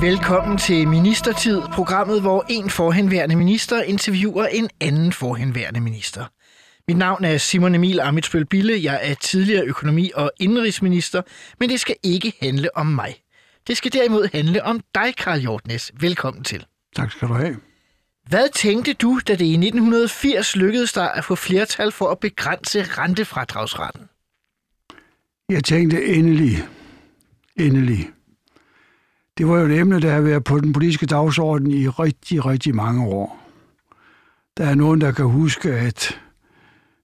Velkommen til Ministertid, programmet, hvor en forhenværende minister interviewer en anden forhenværende minister. Mit navn er Simon Emil Amitsbøl Bille. Jeg er tidligere økonomi- og indrigsminister, men det skal ikke handle om mig. Det skal derimod handle om dig, Karl Hjortnes. Velkommen til. Tak skal du have. Hvad tænkte du, da det i 1980 lykkedes dig at få flertal for at begrænse rentefradragsretten? Jeg tænkte endelig, endelig. Det var jo et emne, der har været på den politiske dagsorden i rigtig, rigtig mange år. Der er nogen, der kan huske, at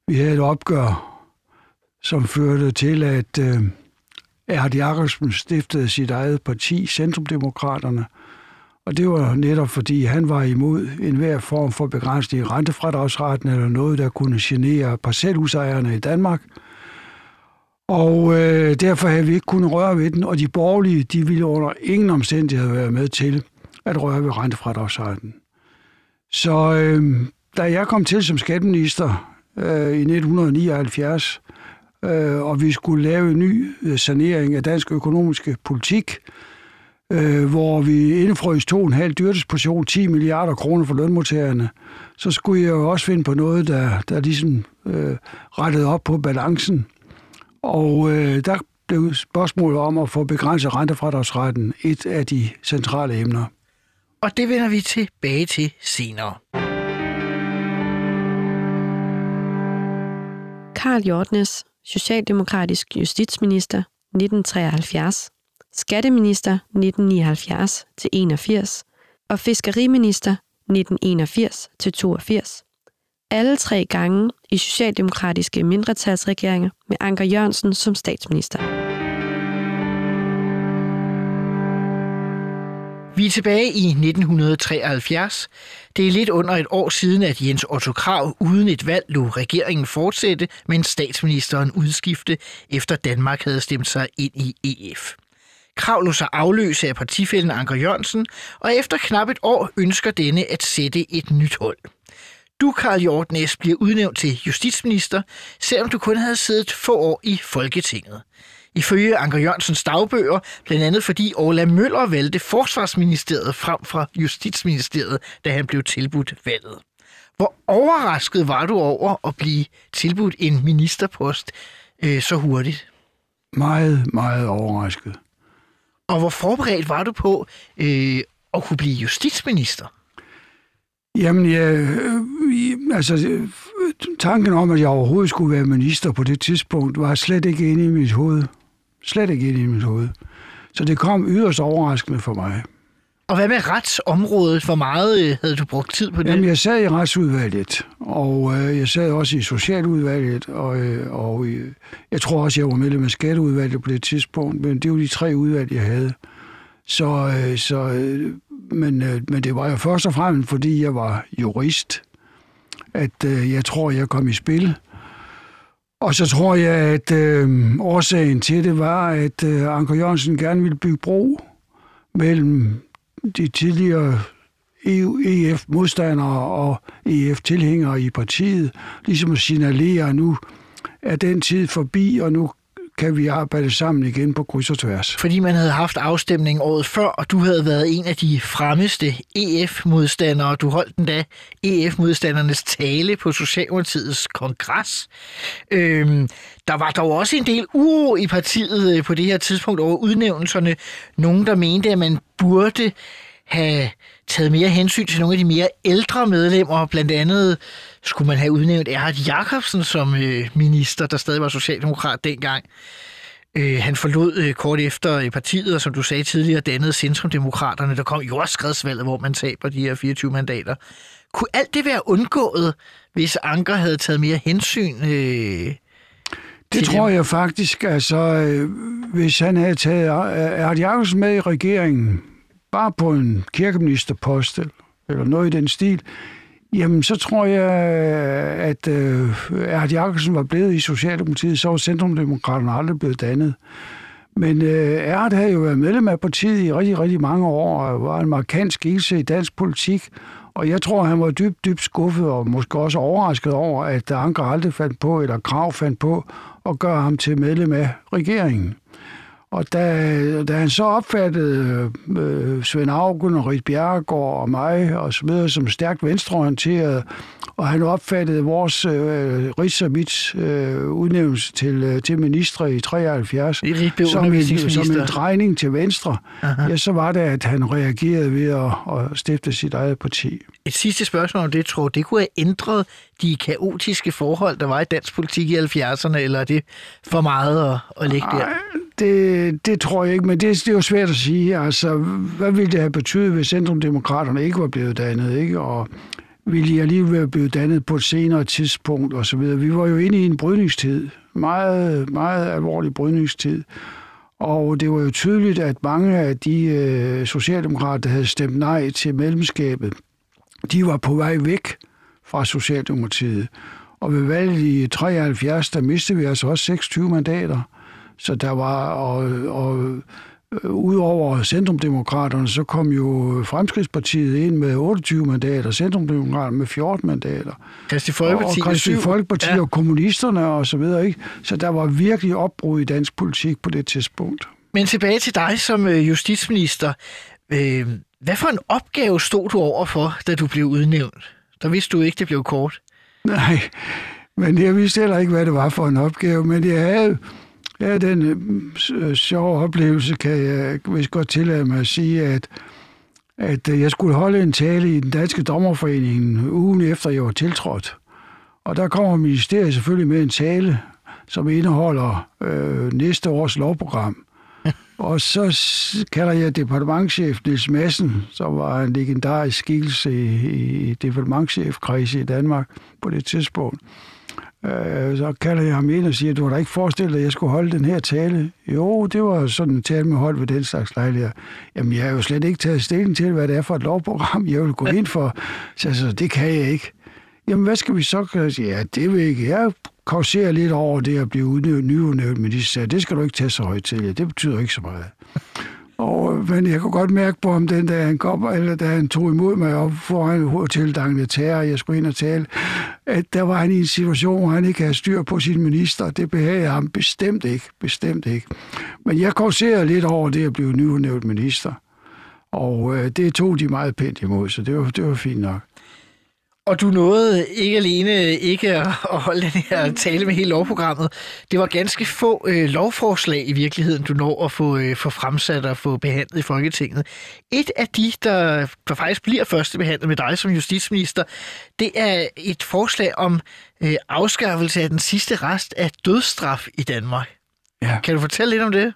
vi havde et opgør, som førte til, at øh, Erhard Jacobsen stiftede sit eget parti, Centrumdemokraterne, og det var netop fordi, han var imod enhver form for begrænsning i rentefradragsretten eller noget, der kunne genere parcelhusejerne i Danmark. Og øh, derfor havde vi ikke kunnet røre ved den, og de borgerlige, de ville under ingen omstændighed være med til at røre ved rentefradragsretten. Så øh, da jeg kom til som skatteminister øh, i 1979, øh, og vi skulle lave en ny øh, sanering af dansk økonomiske politik, øh, hvor vi indefrøs to en halv 10 milliarder kroner for lønmodtagerne, så skulle jeg jo også finde på noget, der, der ligesom øh, rettede op på balancen. Og øh, der blev spørgsmålet om at få begrænset rentefradragsretten et af de centrale emner. Og det vender vi tilbage til senere. Karl Hjortnes, socialdemokratisk justitsminister 1973, skatteminister 1979 til 81 og fiskeriminister 1981 til 82. Alle tre gange i socialdemokratiske mindretalsregeringer med Anker Jørgensen som statsminister. Vi er tilbage i 1973. Det er lidt under et år siden, at Jens Otto Krav uden et valg lå regeringen fortsætte, men statsministeren udskifte, efter Danmark havde stemt sig ind i EF. Krav lå sig afløse af partifælden Anker Jørgensen, og efter knap et år ønsker denne at sætte et nyt hold. Du, Karl Hjortnæs, bliver udnævnt til justitsminister, selvom du kun havde siddet få år i Folketinget. Ifølge Anker Jørgensens dagbøger, blandt andet fordi Orla Møller valgte Forsvarsministeriet frem fra Justitsministeriet, da han blev tilbudt valget. Hvor overrasket var du over at blive tilbudt en ministerpost øh, så hurtigt? Meget, meget overrasket. Og hvor forberedt var du på øh, at kunne blive justitsminister? Jamen, ja, øh, altså, øh, tanken om, at jeg overhovedet skulle være minister på det tidspunkt, var slet ikke inde i mit hoved. Slet ikke inde i mit hoved. Så det kom yderst overraskende for mig. Og hvad med retsområdet? Hvor meget øh, havde du brugt tid på det? Jamen, jeg sad i retsudvalget, og øh, jeg sad også i socialudvalget, og, øh, og øh, jeg tror også, jeg var medlem af skatteudvalget på det tidspunkt, men det var de tre udvalg, jeg havde. Så, øh, så øh, men, øh, men det var jo først og fremmest, fordi jeg var jurist, at øh, jeg tror, jeg kom i spil. Og så tror jeg, at øh, årsagen til det var, at øh, Anker Jørgensen gerne ville bygge bro mellem de tidligere EU, EF-modstandere og EF-tilhængere i partiet, ligesom at signalere, at nu er den tid forbi, og nu kan vi arbejde sammen igen på kryds og tværs. Fordi man havde haft afstemning året før, og du havde været en af de fremmeste EF-modstandere. Du holdt den da EF-modstandernes tale på Socialdemokratiets kongres. Øhm, der var dog også en del uro i partiet øh, på det her tidspunkt over udnævnelserne. Nogen, der mente, at man burde have taget mere hensyn til nogle af de mere ældre medlemmer. Blandt andet skulle man have udnævnt Erhard Jacobsen som øh, minister, der stadig var socialdemokrat dengang. Øh, han forlod øh, kort efter øh, partiet, og som du sagde tidligere, dannede Centrumdemokraterne. Der kom jordskredsvalget, hvor man taber de her 24 mandater. Kunne alt det være undgået, hvis Anker havde taget mere hensyn øh, det tror jeg faktisk, altså, øh, hvis han havde taget Erhard Jacobsen med i regeringen, bare på en kirkeministerpost eller noget i den stil, jamen så tror jeg, at øh, Erhard Jakobsen var blevet i Socialdemokratiet, så var Centrumdemokraterne aldrig blevet dannet. Men øh, Erhard havde jo været medlem af partiet i rigtig, rigtig mange år, og var en markant skikkelse i dansk politik, og jeg tror, han var dybt, dybt skuffet og måske også overrasket over, at Anker aldrig fandt på, eller Krav fandt på, at gøre ham til medlem af regeringen. Og da, da han så opfattede øh, Svend Augen og Rit Bjerregaard og mig og så videre som stærkt venstreorienteret, og han opfattede vores øh, Rits og mit øh, udnævnelse til, øh, til ministre i 73 som en, som en drejning til venstre, Aha. ja, så var det, at han reagerede ved at, at stifte sit eget parti. Et sidste spørgsmål om det, tror det kunne have ændret de kaotiske forhold, der var i dansk politik i 70'erne, eller er det for meget at, at lægge der? det, det tror jeg ikke, men det, det er jo svært at sige. Altså, hvad ville det have betydet, hvis Centrumdemokraterne ikke var blevet dannet, ikke? Og ville de alligevel være blevet dannet på et senere tidspunkt og så videre. Vi var jo inde i en brydningstid, meget, meget alvorlig brydningstid. Og det var jo tydeligt, at mange af de øh, socialdemokrater, der havde stemt nej til medlemskabet, de var på vej væk fra Socialdemokratiet. Og ved valget i 73, der mistede vi altså også 26 mandater. Så der var, og, og øh, Udover Centrumdemokraterne, så kom jo Fremskridspartiet ind med 28 mandater, Centrumdemokraterne med 14 mandater. Kristi Folkeparti og Kristi Folkeparti ja. og kommunisterne og så videre. Ikke? Så der var virkelig opbrud i dansk politik på det tidspunkt. Men tilbage til dig som øh, justitsminister. Øh, hvad for en opgave stod du over for, da du blev udnævnt? Der vidste du ikke, det blev kort. Nej, men jeg vidste heller ikke, hvad det var for en opgave, men jeg havde Ja, den øh, øh, sjove oplevelse kan jeg hvis godt tillade mig at sige, at, at øh, jeg skulle holde en tale i den danske dommerforening ugen efter jeg var tiltrådt. Og der kommer ministeriet selvfølgelig med en tale, som indeholder øh, næste års lovprogram. Og så kalder jeg departementchef Niels Madsen, som var en legendarisk skikkelse i, i departementchefkredse i Danmark på det tidspunkt. Øh, så kalder jeg ham ind og siger, du har da ikke forestillet dig, at jeg skulle holde den her tale? Jo, det var sådan en tale med hold ved den slags lejligheder. Jamen, jeg har jo slet ikke taget stilling til, hvad det er for et lovprogram, jeg vil gå ind for. Så så det kan jeg ikke. Jamen, hvad skal vi så gøre? Ja, det vil jeg ikke. Jeg kauserer lidt over det at blive udnævnt, nyudnævnt, men de sagde, det skal du ikke tage så højt til. Ja, det betyder ikke så meget. Og, øh, men jeg kunne godt mærke på ham, den dag han kom, eller da han tog imod mig op foran hoteldangene terror, jeg skulle ind og tale, at der var han i en situation, hvor han ikke havde styr på sin minister. Det behagede ham bestemt ikke, bestemt ikke. Men jeg korserede lidt over det at blive nyudnævnt minister. Og øh, det tog de meget pænt imod, så det var, det var fint nok. Og du nåede ikke alene ikke at holde den her tale med hele lovprogrammet. Det var ganske få øh, lovforslag i virkeligheden, du når at få, øh, få fremsat og få behandlet i Folketinget. Et af de, der, der faktisk bliver første behandlet med dig som justitsminister, det er et forslag om øh, afskaffelse af den sidste rest af dødsstraf i Danmark. Ja. Kan du fortælle lidt om det?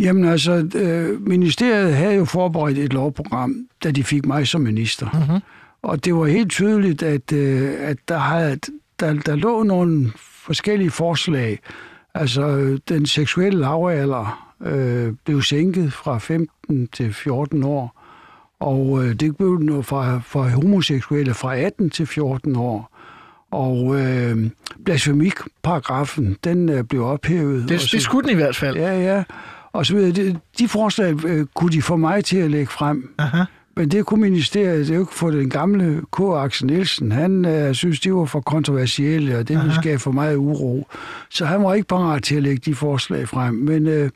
Jamen altså, øh, ministeriet havde jo forberedt et lovprogram, da de fik mig som minister. Mm-hmm. Og det var helt tydeligt, at, øh, at der, havde, der, der lå nogle forskellige forslag. Altså, den seksuelle lavalder øh, blev sænket fra 15 til 14 år, og øh, det blev nu fra, fra homoseksuelle fra 18 til 14 år. Og øh, blasfemikparagrafen, den øh, blev ophævet. Det, det skulle den i hvert fald. Ja, ja. Og så videre. De, de forslag øh, kunne de få mig til at lægge frem. Aha. Men det kunne ministeriet jo ikke få den gamle K. Axel Nielsen. Han øh, synes, det var for kontroversielle, og det ville skabe for meget uro. Så han var ikke parat til at lægge de forslag frem. Men, øh,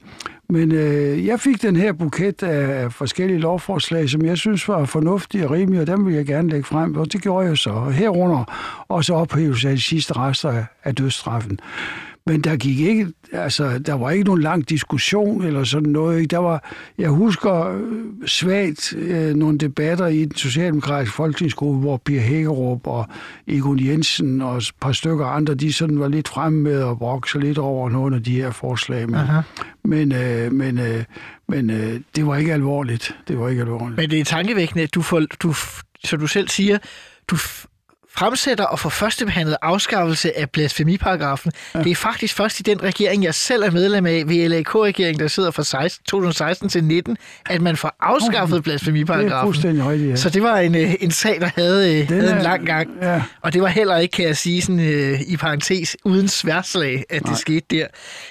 men øh, jeg fik den her buket af forskellige lovforslag, som jeg synes var fornuftige og rimelige, og dem vil jeg gerne lægge frem, og det gjorde jeg så. Herunder også ophævelse af de sidste rester af dødsstraffen. Men der gik ikke, altså, der var ikke nogen lang diskussion eller sådan noget. Der var, jeg husker øh, svagt øh, nogle debatter i den socialdemokratiske folketingsgruppe, hvor Pia Hækkerup og Egon Jensen og et par stykker andre, de sådan var lidt fremme med at brokke sig lidt over nogle af de her forslag. Men, men, øh, men, øh, men øh, det var ikke alvorligt. Det var ikke alvorligt. Men det er tankevækkende, at du, får, du, så du selv siger, du fremsætter og får førstebehandlet afskaffelse af blasfemiparagrafen. Ja. Det er faktisk først i den regering, jeg selv er medlem af, VLAK-regeringen, der sidder fra 16, 2016 til 19, at man får afskaffet blasfemiparagrafen. Det er fuldstændig rigtigt, ja. Så det var en, øh, en sag, der havde, øh, havde er- en lang gang. ja. Og det var heller ikke, kan jeg sige, sådan, øh, i parentes, uden sværslag, at det skete der.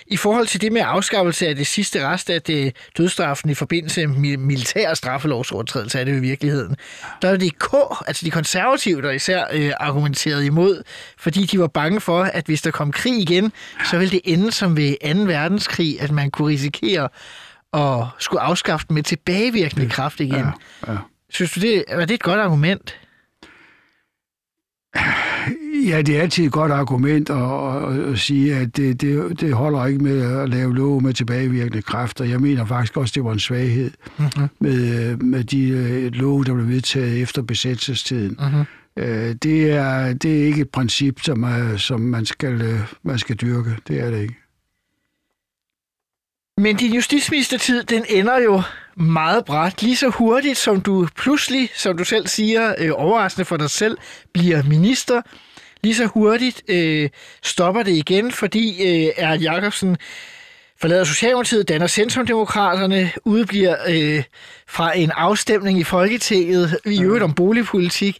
I forhold til det med afskaffelse af det sidste rest af det dødstraffen i forbindelse med mi- militær straffelovsovertrædelse, er det jo i virkeligheden. Der er det K, altså de konservative, der især øh, argumenterede imod, fordi de var bange for, at hvis der kom krig igen, så ville det ende som ved 2. verdenskrig, at man kunne risikere at skulle afskaffe den med tilbagevirkende kraft igen. Ja, ja. Synes du, det, var det et godt argument? Ja, det er altid et godt argument at, at, at sige, at det, det, det holder ikke med at lave lov med tilbagevirkende kræfter. Jeg mener faktisk også, det var en svaghed mm-hmm. med, med de øh, love, der blev vedtaget efter besættelsestiden. Mm-hmm. Øh, det, er, det er ikke et princip, som, er, som man, skal, øh, man skal dyrke. Det er det ikke. Men din justitsministertid, den ender jo meget bræt. Lige så hurtigt, som du pludselig, som du selv siger, øh, overraskende for dig selv, bliver minister, lige så hurtigt øh, stopper det igen, fordi øh, Erhard Jacobsen forlader Socialdemokratiet, danner Centrumdemokraterne, udbliver øh, fra en afstemning i Folketinget, i øvrigt om boligpolitik.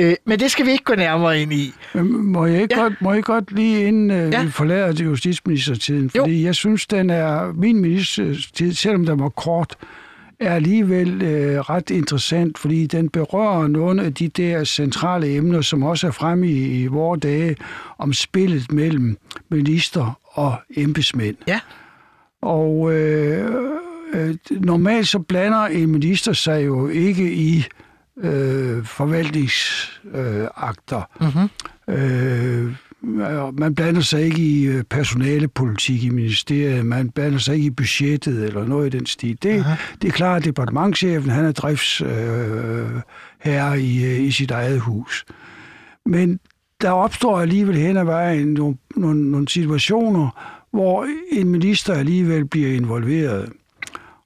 Øh, men det skal vi ikke gå nærmere ind i. Må jeg ikke, Ja. godt, må jeg godt lige inden øh, Ja. vi forlader til justitsministertiden, Jo. fordi jeg synes, den er, min ministertid, selvom den var kort, er alligevel øh, ret interessant, fordi den berører nogle af de der centrale emner, som også er fremme i, i vores dage, om spillet mellem minister og embedsmænd. Ja. Og øh, øh, normalt så blander en minister sig jo ikke i øh, forvaltningsakter. Øh. Mm-hmm. Øh, man blander sig ikke i øh, personalepolitik i ministeriet, man blander sig ikke i budgettet eller noget i den stil. Det, det er klart, at departementchefen han er driftsherre øh, i, øh, i sit eget hus. Men der opstår alligevel hen ad vejen nogle, nogle, nogle situationer, hvor en minister alligevel bliver involveret.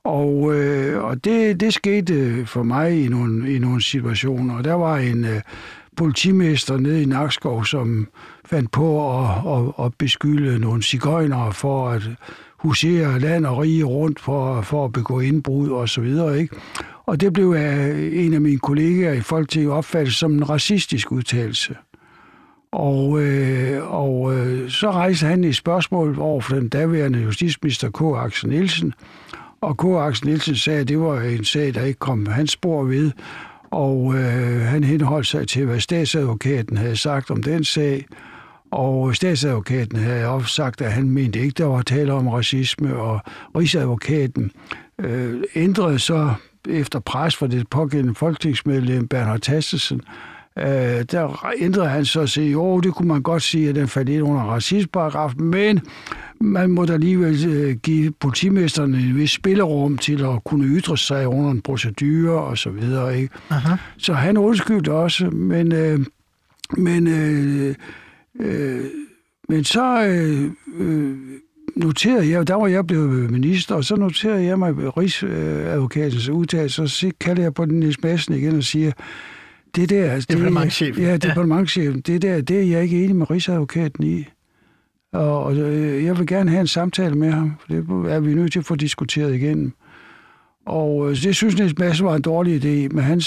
Og, øh, og det, det skete for mig i nogle, i nogle situationer. Der var en øh, politimester nede i Nakskov, som fandt på at, at, at beskylde nogle cigøjnere for at husere land og rige rundt for, for at begå indbrud og så videre. Ikke? Og det blev af en af mine kollegaer i Folketinget opfattet som en racistisk udtalelse. Og, øh, og øh, så rejste han et spørgsmål over for den daværende justitsminister K. Axel Nielsen, og K. Axel Nielsen sagde, at det var en sag, der ikke kom hans spor ved, og øh, han henholdt sig til, hvad statsadvokaten havde sagt om den sag, og statsadvokaten havde også sagt, at han mente ikke, der var tale om racisme, og rigsadvokaten øh, ændrede så efter pres fra det pågældende folketingsmedlem Bernhard Tastesen, øh, der ændrede han så og sige, jo, det kunne man godt sige, at den faldt ind under racismeparagrafen, men man må da alligevel øh, give politimesterne en vis spillerum til at kunne ytre sig under en procedure og så videre. Ikke? Aha. Så han undskyldte også, men, øh, men, øh, øh, men så øh, øh, noterede jeg, der var jeg blevet minister, og så noterede jeg mig Rigsadvokatens udtalelse, og så kalder jeg på den Madsen igen og siger, det der... det- Departementschefen. Ja, Ja. departementchefen. Det der, det er jeg ikke enig med Rigsadvokaten i. Og, og øh, jeg vil gerne have en samtale med ham, for det er vi nødt til at få diskuteret igennem. Og øh, det synes Niels Madsen var en dårlig idé, men han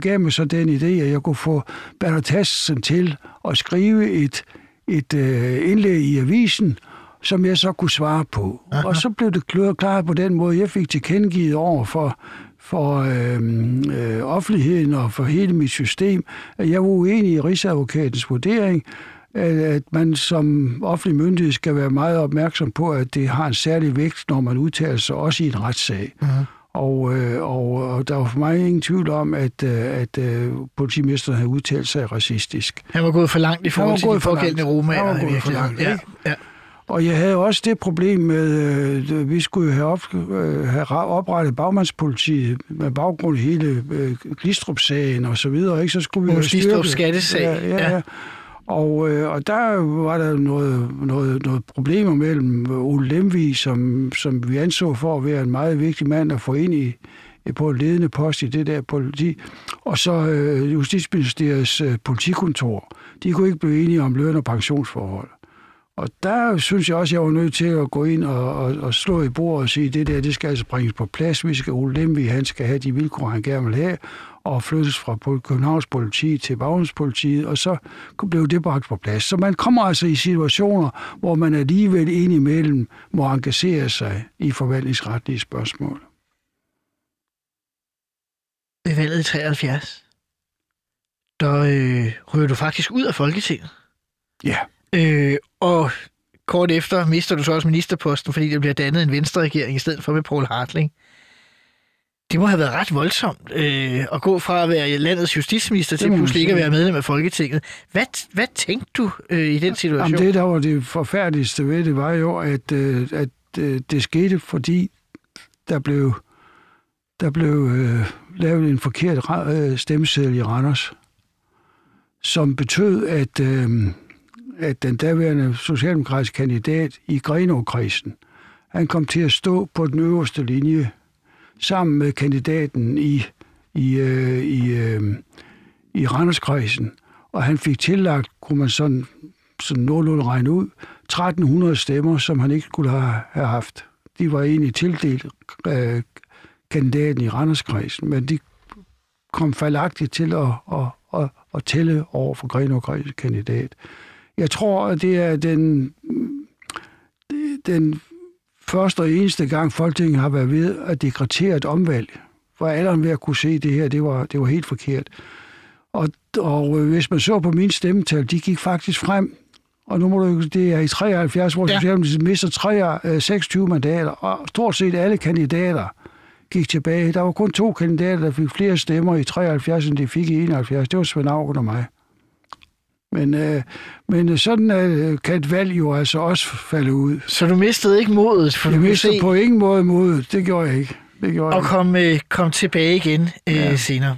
gav mig så den idé, at jeg kunne få Bernhard Tassen til at skrive et, et øh, indlæg i avisen, som jeg så kunne svare på. Aha. Og så blev det klart på den måde, jeg fik tilkendegivet over for, for øh, øh, offentligheden og for hele mit system, at jeg var uenig i Rigsadvokatens vurdering, at, man som offentlig myndighed skal være meget opmærksom på, at det har en særlig vægt, når man udtaler sig også i en retssag. Mhm. Og, øh, og, og der var for mig ingen tvivl om, at, øh, at øh, politimesteren havde udtalt sig racistisk. Han var gået for langt i forhold til de pågældende romager. Han var gået for langt, ja. ikke? Ja. Og jeg havde også det problem med, øh, vi skulle jo have, op, øh, have oprettet bagmandspolitiet med baggrund i hele øh, Glistrup-sagen og så videre. Ikke? Så skulle vi Glistrups styrket- skattesag, Ja, ja. ja, ja. Og, øh, og der var der noget, noget, noget problemer mellem Ole Lemvig, som, som vi anså for at være en meget vigtig mand at få ind i, på en ledende post i det der politi, og så øh, Justitsministeriets øh, politikontor. De kunne ikke blive enige om løn- og pensionsforhold. Og der synes jeg også, at jeg var nødt til at gå ind og, og, og slå i bordet og sige, at det der, det skal altså bringes på plads. Vi skal Ole Lemvig, han skal have de vilkår, han gerne vil have, og flyttes fra Københavns politi til Bagnens politiet, og så blev det bragt på plads. Så man kommer altså i situationer, hvor man alligevel indimellem må engagere sig i forvaltningsretlige spørgsmål. Ved valget i 73, der øh, ryger du faktisk ud af Folketinget. Ja. Øh, og kort efter mister du så også ministerposten, fordi der bliver dannet en venstre-regering i stedet for med Paul Hartling. Det må have været ret voldsomt øh, at gå fra at være landets justitsminister til pludselig ikke at være medlem af Folketinget. Hvad, hvad tænkte du øh, i den situation? Jamen det, der var det forfærdeligste ved det, var jo, at, øh, at øh, det skete, fordi der blev, der blev øh, lavet en forkert øh, stemmeseddel i Randers, som betød, at, øh, at den daværende socialdemokratiske kandidat i Grenåkredsen, han kom til at stå på den øverste linje sammen med kandidaten i, i, øh, i, øh, i Randerskredsen. Og han fik tillagt, kunne man sådan, sådan nogenlunde regne ud, 1300 stemmer, som han ikke skulle have, haft. De var egentlig tildelt øh, kandidaten i Randerskredsen, men de kom fejlagtigt til at, at, at, at tælle over for Grenåkredsen kandidat. Jeg tror, at det er den, den første og eneste gang Folketinget har været ved at dekretere et omvalg, hvor alle ved at kunne se, at det her det var, det var helt forkert. Og, og øh, hvis man så på min stemmetal, de gik faktisk frem, og nu må du det er i 73, hvor ja. Socialdemokratiet mister 3, 26 mandater, og stort set alle kandidater gik tilbage. Der var kun to kandidater, der fik flere stemmer i 73, end de fik i 71. Det var Svend Augen og mig. Men, øh, men sådan øh, kan et valg jo altså også falde ud. Så du mistede ikke modet? For jeg mistede se... på ingen måde modet. Det gjorde jeg ikke. Det gjorde og jeg kom, øh, kom tilbage igen øh, ja. senere.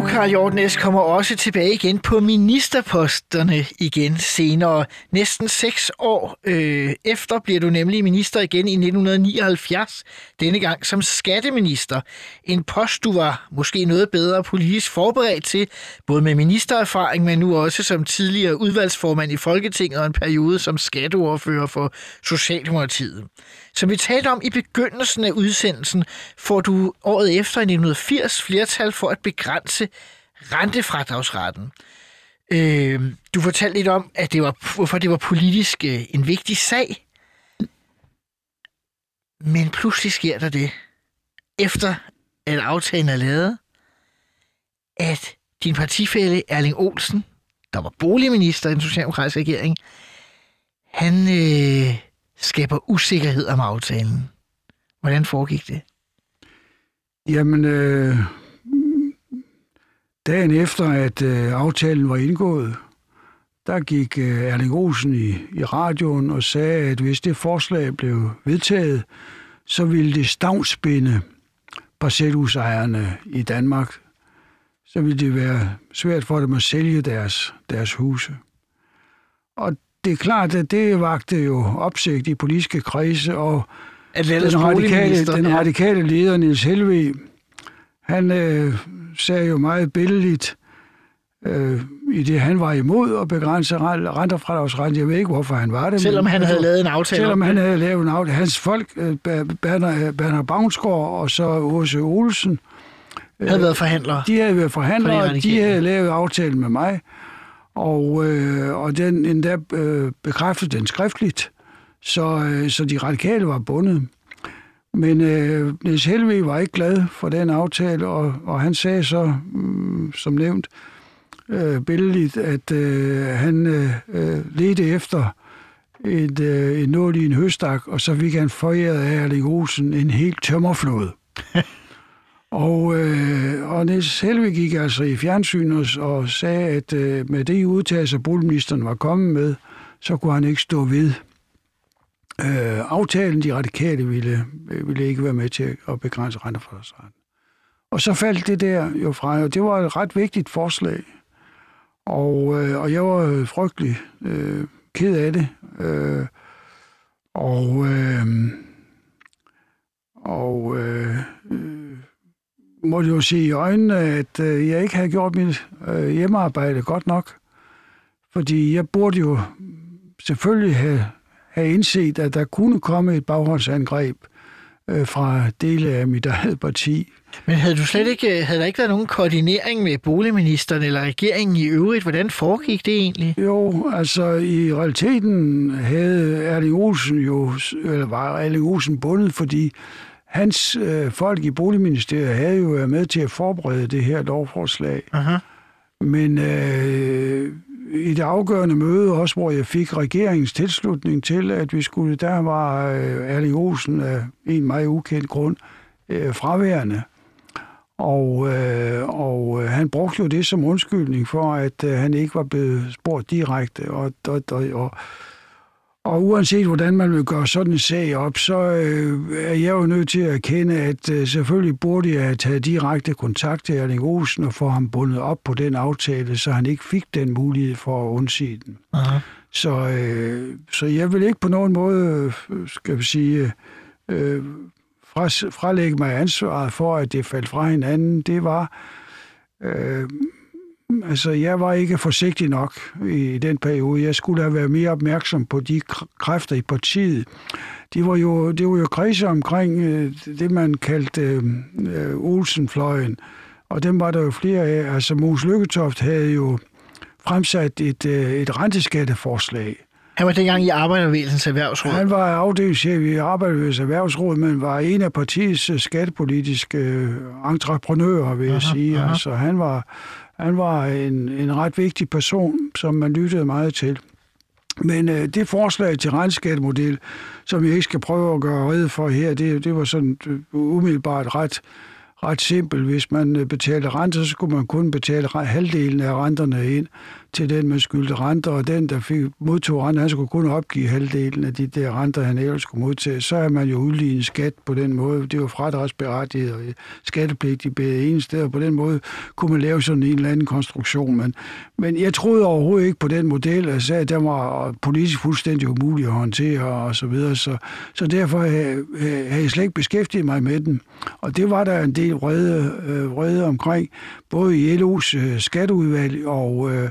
Du, Karl Jortnes, kommer også tilbage igen på ministerposterne igen senere. Næsten seks år øh, efter bliver du nemlig minister igen i 1979, denne gang som skatteminister. En post, du var måske noget bedre politisk forberedt til, både med ministererfaring, men nu også som tidligere udvalgsformand i Folketinget og en periode som skatteordfører for Socialdemokratiet. Som vi talte om i begyndelsen af udsendelsen, får du året efter i 1980 flertal for at begrænse rentefradragsretten. Øh, du fortalte lidt om, at det var, hvorfor det var politisk øh, en vigtig sag. Men pludselig sker der det, efter at aftalen er lavet, at din partifælle Erling Olsen, der var boligminister i den socialdemokratiske regering, han øh, skaber usikkerhed om aftalen. Hvordan foregik det? Jamen, øh, dagen efter, at øh, aftalen var indgået, der gik øh, Erling Olsen i, i radioen og sagde, at hvis det forslag blev vedtaget, så ville det stavnsbinde parcelhusejerne i Danmark. Så ville det være svært for dem at sælge deres, deres huse. Og det er klart, at det vagte jo opsigt i politiske kredse, og den radikale, den radikale leder, Niels Helve, han øh, sagde jo meget billedligt, øh, i det han var imod at begrænse rentefradragsrenten. Jeg ved ikke, hvorfor han var det. Selvom men, han havde lavet en aftale Selvom han havde lavet en aftale. Hans folk, øh, Bernard, Bernard Bavnsgaard og så Åse Olsen, havde øh, været forhandlere. De havde været forhandlere, de, de havde lavet aftale med mig, og, øh, og den endda øh, bekræftede den skriftligt, så, øh, så de radikale var bundet. Men øh, Niels Helve var ikke glad for den aftale, og, og han sagde så, mm, som nævnt, øh, billedligt, at øh, han øh, øh ledte efter et, øh, et nål i en høstak, og så fik han foræret af Erling Olsen en helt tømmerflod. og, øh, og Niels Helve gik altså i fjernsynet og, og sagde, at øh, med det udtalelse, boligministeren var kommet med, så kunne han ikke stå ved øh, aftalen. De radikale ville, øh, ville ikke være med til at begrænse renteforholdsretten. Og så faldt det der jo fra, og det var et ret vigtigt forslag. Og, øh, og jeg var frygtelig øh, ked af det. Øh, og øh, og øh, øh, måtte jo sige i øjnene, at øh, jeg ikke havde gjort mit øh, hjemmearbejde godt nok. Fordi jeg burde jo selvfølgelig have, have indset, at der kunne komme et baghåndsangreb øh, fra dele af mit eget parti. Men havde du slet ikke, havde der ikke været nogen koordinering med boligministeren eller regeringen i øvrigt? Hvordan foregik det egentlig? Jo, altså i realiteten havde Erling Olsen jo, eller var Erling Olsen bundet, fordi hans øh, folk i Boligministeriet havde jo været med til at forberede det her lovforslag. Aha. Men øh, i det afgørende møde også, hvor jeg fik regeringens tilslutning til, at vi skulle, der var øh, Erling Olsen af en meget ukendt grund øh, fraværende. Og, øh, og øh, han brugte jo det som undskyldning for, at øh, han ikke var blevet spurgt direkte. Og, og, og, og, og uanset hvordan man vil gøre sådan en sag op, så øh, er jeg jo nødt til at erkende, at øh, selvfølgelig burde jeg have taget direkte kontakt til Erling Olsen og få ham bundet op på den aftale, så han ikke fik den mulighed for at undsige den. Aha. Så, øh, så jeg vil ikke på nogen måde, skal vi sige, øh, fra, frelægge mig ansvaret for, at det faldt fra hinanden. Det var... Øh, altså, jeg var ikke forsigtig nok i den periode. Jeg skulle have været mere opmærksom på de kræfter i partiet. De var jo, det var jo kredse omkring øh, det, man kaldte øh, Olsenfløjen, og dem var der jo flere af. Altså, Mos Lykketoft havde jo fremsat et, øh, et renteskatteforslag, Han var dengang i Arbejdervægelsens Erhvervsråd. han var afdelingschef i Arbejderbevægelsens Erhvervsråd, men var en af partiets øh, skattepolitiske øh, entreprenører, vil jeg Aha, sige. aha. Altså, han var, han var en, en ret vigtig person, som man lyttede meget til. Men øh, det forslag til regnskabsmodel, som jeg ikke skal prøve at gøre rede for her, det, det var sådan øh, umiddelbart ret, ret simpelt. Hvis man øh, betalte renter, så skulle man kun betale halvdelen af renterne ind til den, man skyldte renter, og den, der fik, modtog renter, han skulle kun opgive halvdelen af de der renter, han ellers skulle modtage. Så er man jo udlignet skat på den måde. Det var fradragsberettiget og øh, skattepligtigt begge ene sted, og på den måde kunne man lave sådan en eller anden konstruktion. Men, men jeg troede overhovedet ikke på den model. og sagde, at den var politisk fuldstændig umulig at håndtere og så videre. Så, så derfor havde havde jeg slet ikke beskæftiget mig med den. Og det var der en del vrede, øh, vrede omkring, både i LO's øh, skatteudvalg og, øh,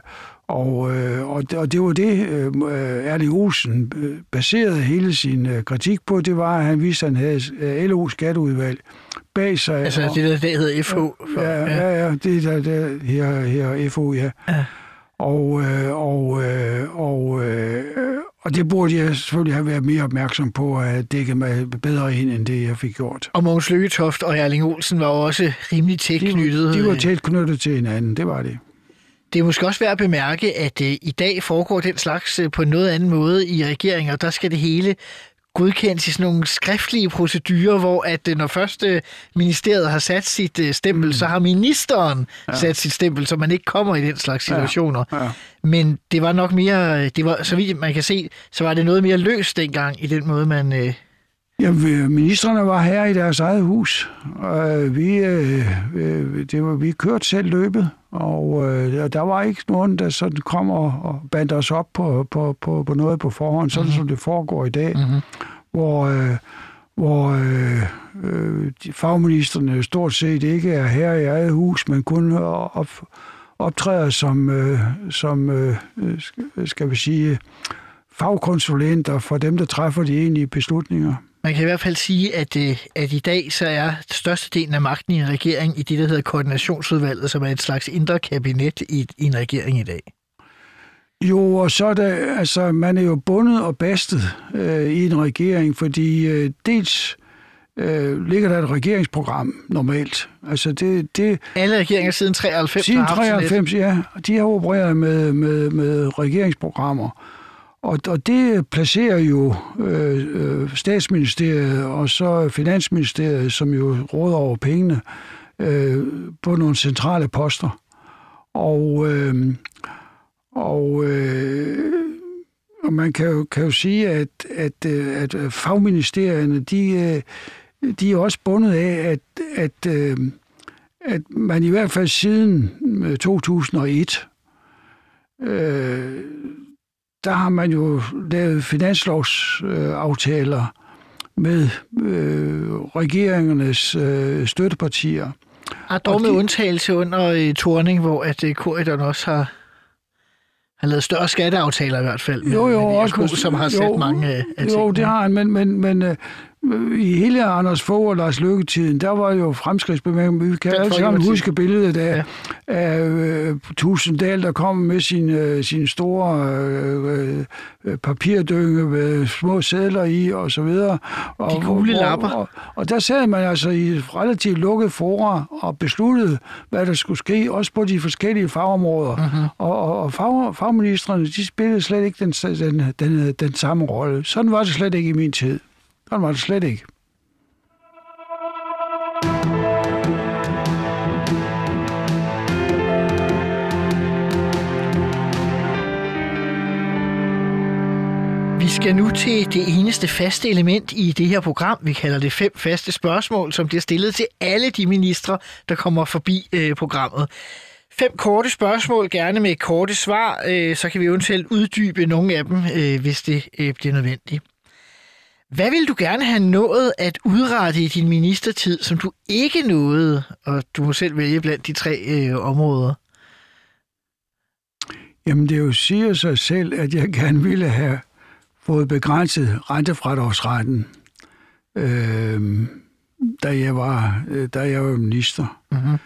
og, øh, og, det- og det var det, øh, Erling Olsen øh, baserede hele sin øh, kritik på. Det var, at han vidste, at han havde øh, LO's skatteudvalg bag sig. Altså og- det der, der hedder FH. Ja, ja, ja, det er der, der her, her FO, ja. Ja. Og, øh, og, øh, og, øh, og det burde jeg selvfølgelig have været mere opmærksom på at have dækket mig bedre ind, end det jeg fik gjort. Og Mogens Lykketoft og Erling Olsen var også rimelig tæt De, knyttet. de var tæt knyttet til hinanden, det var det. Det er måske også værd at bemærke, at øh, i dag foregår den slags øh, på en noget anden måde i regeringer. Der skal det hele godkendes i sådan nogle skriftlige procedurer, hvor at øh, når først øh, ministeriet har sat sit øh, stempel, mm. så har ministeren ja. sat sit stempel, så man ikke kommer i den slags situationer. Ja. Men det var nok mere, øh, det var, så vidt man kan se, så var det noget mere løst dengang i den måde, man... Øh, Jamen, vi- ministerne var her i deres eget hus, og øh, vi, øh, øh, det var, vi kørte selv løbet, og øh, der var ikke nogen, der sådan kom og, og bandt os op på, på, på, på noget på forhånd, sådan mm-hmm. som det foregår i dag, mm-hmm. hvor, øh, hvor øh, øh, fagministerne stort set ikke er her i eget hus, men kun op, optræder som, øh, som øh, skal- skal vi sige, fagkonsulenter for dem, der træffer de egentlige beslutninger. Man kan i hvert fald sige, at, øh, at i dag så er størstedelen af magten i en regering i det, der hedder koordinationsudvalget, som er et slags indre kabinet i, i en regering i dag. Jo, og så er det, altså, man er jo bundet og bastet øh, i en regering, fordi øh, dels øh, ligger der et regeringsprogram normalt. Altså det, det Alle regeringer siden 93 siden har haft sådan et- 93, ja, de har opereret med, med, med regeringsprogrammer. Og, og det placerer jo øh, øh, statsministeriet og så finansministeriet, som jo råder over pengene, øh, på nogle centrale poster. Og, øh, og, øh, og man kan jo, kan jo sige, at, at, øh, at fagministerierne, de, øh, de er også bundet af, at, at, at man i hvert fald siden 2001 øh, der har man jo lavet finanslovsaftaler øh, med øh, regeringernes øh, støttepartier. Og dog Og med de- undtagelse under øh, Torning, hvor at øh, Corridon også har, har lavet større skatteaftaler i hvert fald. Med, Jo, jo, med også med- som har jo, sat mange af, af Jo, det har han, men, men, men øh, i hele Anders Fogh og Lars Løkke-tiden, der var jo fremskridtsbevægelsen. Vi kan alle sammen huske billedet af, Ja. af øh, Tusinddal, der kom med sin, øh, sin store øh, øh, papirdynge med små sædler i og så videre. Og, De gule og, lapper. Og, og der sad man altså i relativt lukket fora og besluttede, hvad der skulle ske, også på de forskellige fagområder. Mhm. Mm-hmm. Og, og, og fag, fagministerne, de spillede slet ikke den, den, den, den samme rolle. Sådan var det slet ikke i min tid. Sådan var det slet ikke. Vi skal nu til det eneste faste element i det her program. Vi kalder det fem faste spørgsmål, som bliver stillet til alle de ministre, der kommer forbi øh, programmet. Fem korte spørgsmål, gerne med korte svar, øh, så kan vi eventuelt uddybe nogle af dem, øh, hvis det øh, bliver nødvendigt. Hvad vil du gerne have nået at udrette i din ministertid, som du ikke nåede? Og du må selv vælge blandt de tre øh, områder. Jamen, det jo siger sig selv, at jeg gerne ville have fået begrænset rentefradragsretten, øh, da, jeg var, øh, da jeg var minister. Mhm.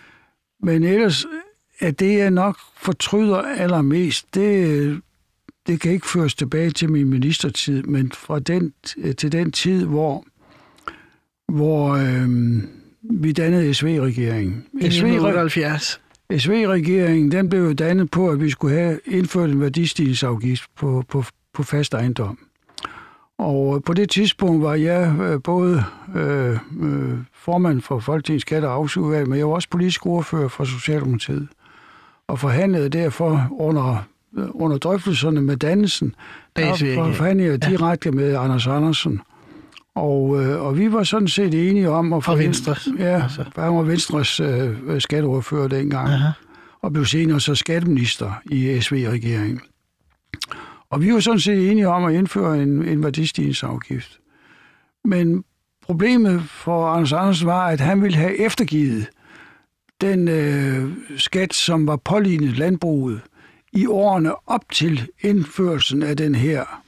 Men ellers er det, jeg nok fortryder allermest, det, det kan ikke føres tilbage til min ministertid, men fra den, til den tid, hvor, hvor øh, vi dannede SV-regeringen. I 1978. SV-regeringen, den blev jo dannet på, at vi skulle have indført en værdistigningsafgift på, på, på fast ejendom. Og på det tidspunkt var jeg øh, både øh, øh, formand for Folketingets Skatte- og Afsudvalg, men jeg var også politisk ordfører for Socialdemokratiet. Og forhandlede derfor under, øh, under drøftelserne med dannelsen, der SV-regeringen. forhandlede jeg direkte med Anders Andersen. Og, øh, og vi var sådan set enige om at få- Venstre, Ja, altså. for han var Venstres øh, skatteordfører dengang Aha. og blev senere så skatteminister i SV-regeringen. Og vi var sådan set enige om at indføre en, en værdistigningsafgift. Men problemet for Anders Andersen var, at han ville have eftergivet den øh, skat, som var pålignet landbruget i årene op til indførelsen af den her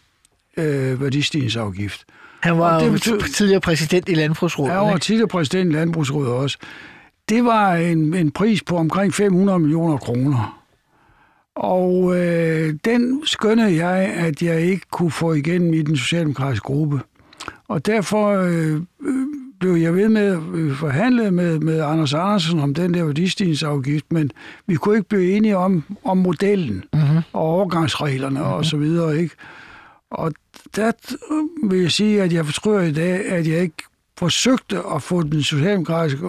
øh, værdistigningsafgift. Han var det betød- tidligere præsident i Landbrugsrådet. Jeg var tidligere præsident i Landbrugsrådet også. Det var en, en pris på omkring 500 millioner kroner. Og øh, den skønnede jeg, at jeg ikke kunne få igennem i den socialdemokratiske gruppe. Og derfor øh, blev jeg ved med at øh, forhandle med, med Anders Andersen om den der værdistigningsafgift, men vi kunne ikke blive enige om, om modellen mm-hmm. og overgangsreglerne mm-hmm. og så videre. Ikke? Og der vil jeg sige, at jeg fortryder i dag, at jeg ikke forsøgte at få den socialdemokratiske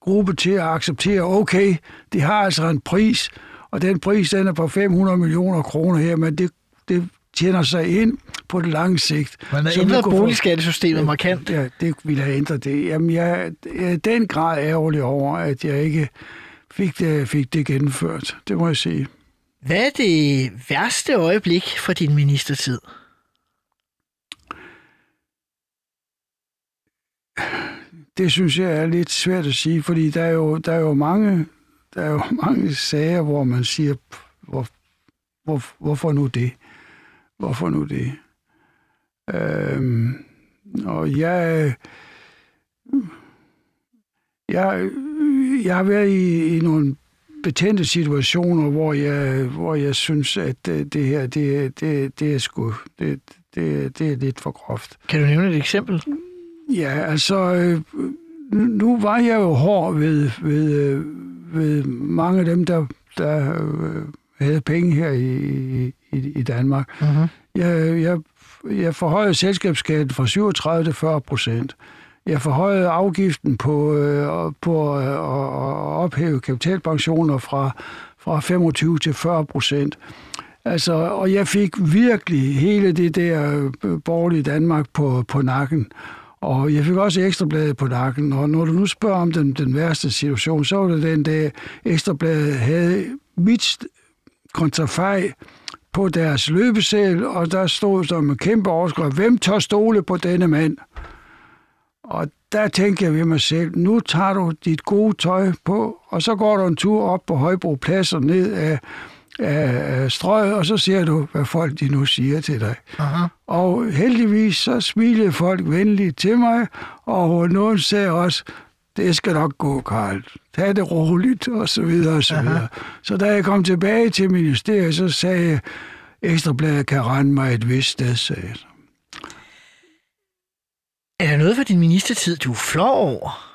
gruppe til at acceptere, okay, det har altså en pris, og den pris den er på 500 millioner kroner her, men det, det tjener sig ind på det lange sigt. Man har ændret boligskattesystemet markant. Ja, det ville have ændret det. Jamen, jeg jeg er den grad ærgerlig over, at jeg ikke fik det, fik det gennemført. Det må jeg sige. Hvad er det værste øjeblik fra din ministertid? Det synes jeg er lidt svært at sige, fordi der er jo, der er jo, mange, der er jo mange sager, hvor man siger, "Pff, hvor, hvor, hvorfor nu det? Hvorfor nu det? Øhm, og jeg, jeg, jeg har været i, i nogle betændte situationer, hvor jeg, hvor jeg synes, at det, det her, det, det, det er sgu, det, det, det er lidt for groft. Kan du nævne et eksempel? Ja, altså, øh, nu, var jeg jo hård ved, ved, øh, ved mange af dem, der, der øh, havde penge her i, i, i Danmark. Mhm. Jeg, jeg, jeg forhøjede selskabsskatten fra 37 til 40 procent. Jeg forhøjede afgiften på, øh, på øh, at ophæve kapitalpensioner fra, fra 25 til 40 procent. Altså, og jeg fik virkelig hele det der øh, borgerlige Danmark på, på nakken. Og jeg fik også ekstrabladet på nakken. Og når du nu spørger om den, den værste situation, så var det den dag, ekstrabladet havde mit kontrafej på deres løbesæl, og der stod som en kæmpe overskrift, hvem tør stole på denne mand? Og der tænker jeg ved mig selv, nu tager du dit gode tøj på, og så går du en tur op på Højbro Plads og ned af, af strøget, og så ser du, hvad folk de nu siger til dig. Aha. Og heldigvis så smilede folk venligt til mig, og nogen sagde også, det skal nok gå, Karl. Tag det roligt, og så videre, og så videre. Så da jeg kom tilbage til ministeriet, så sagde jeg, Ekstrabladet kan rende mig et vist sted, sagde jeg. Er der noget for din ministertid, du er flov over?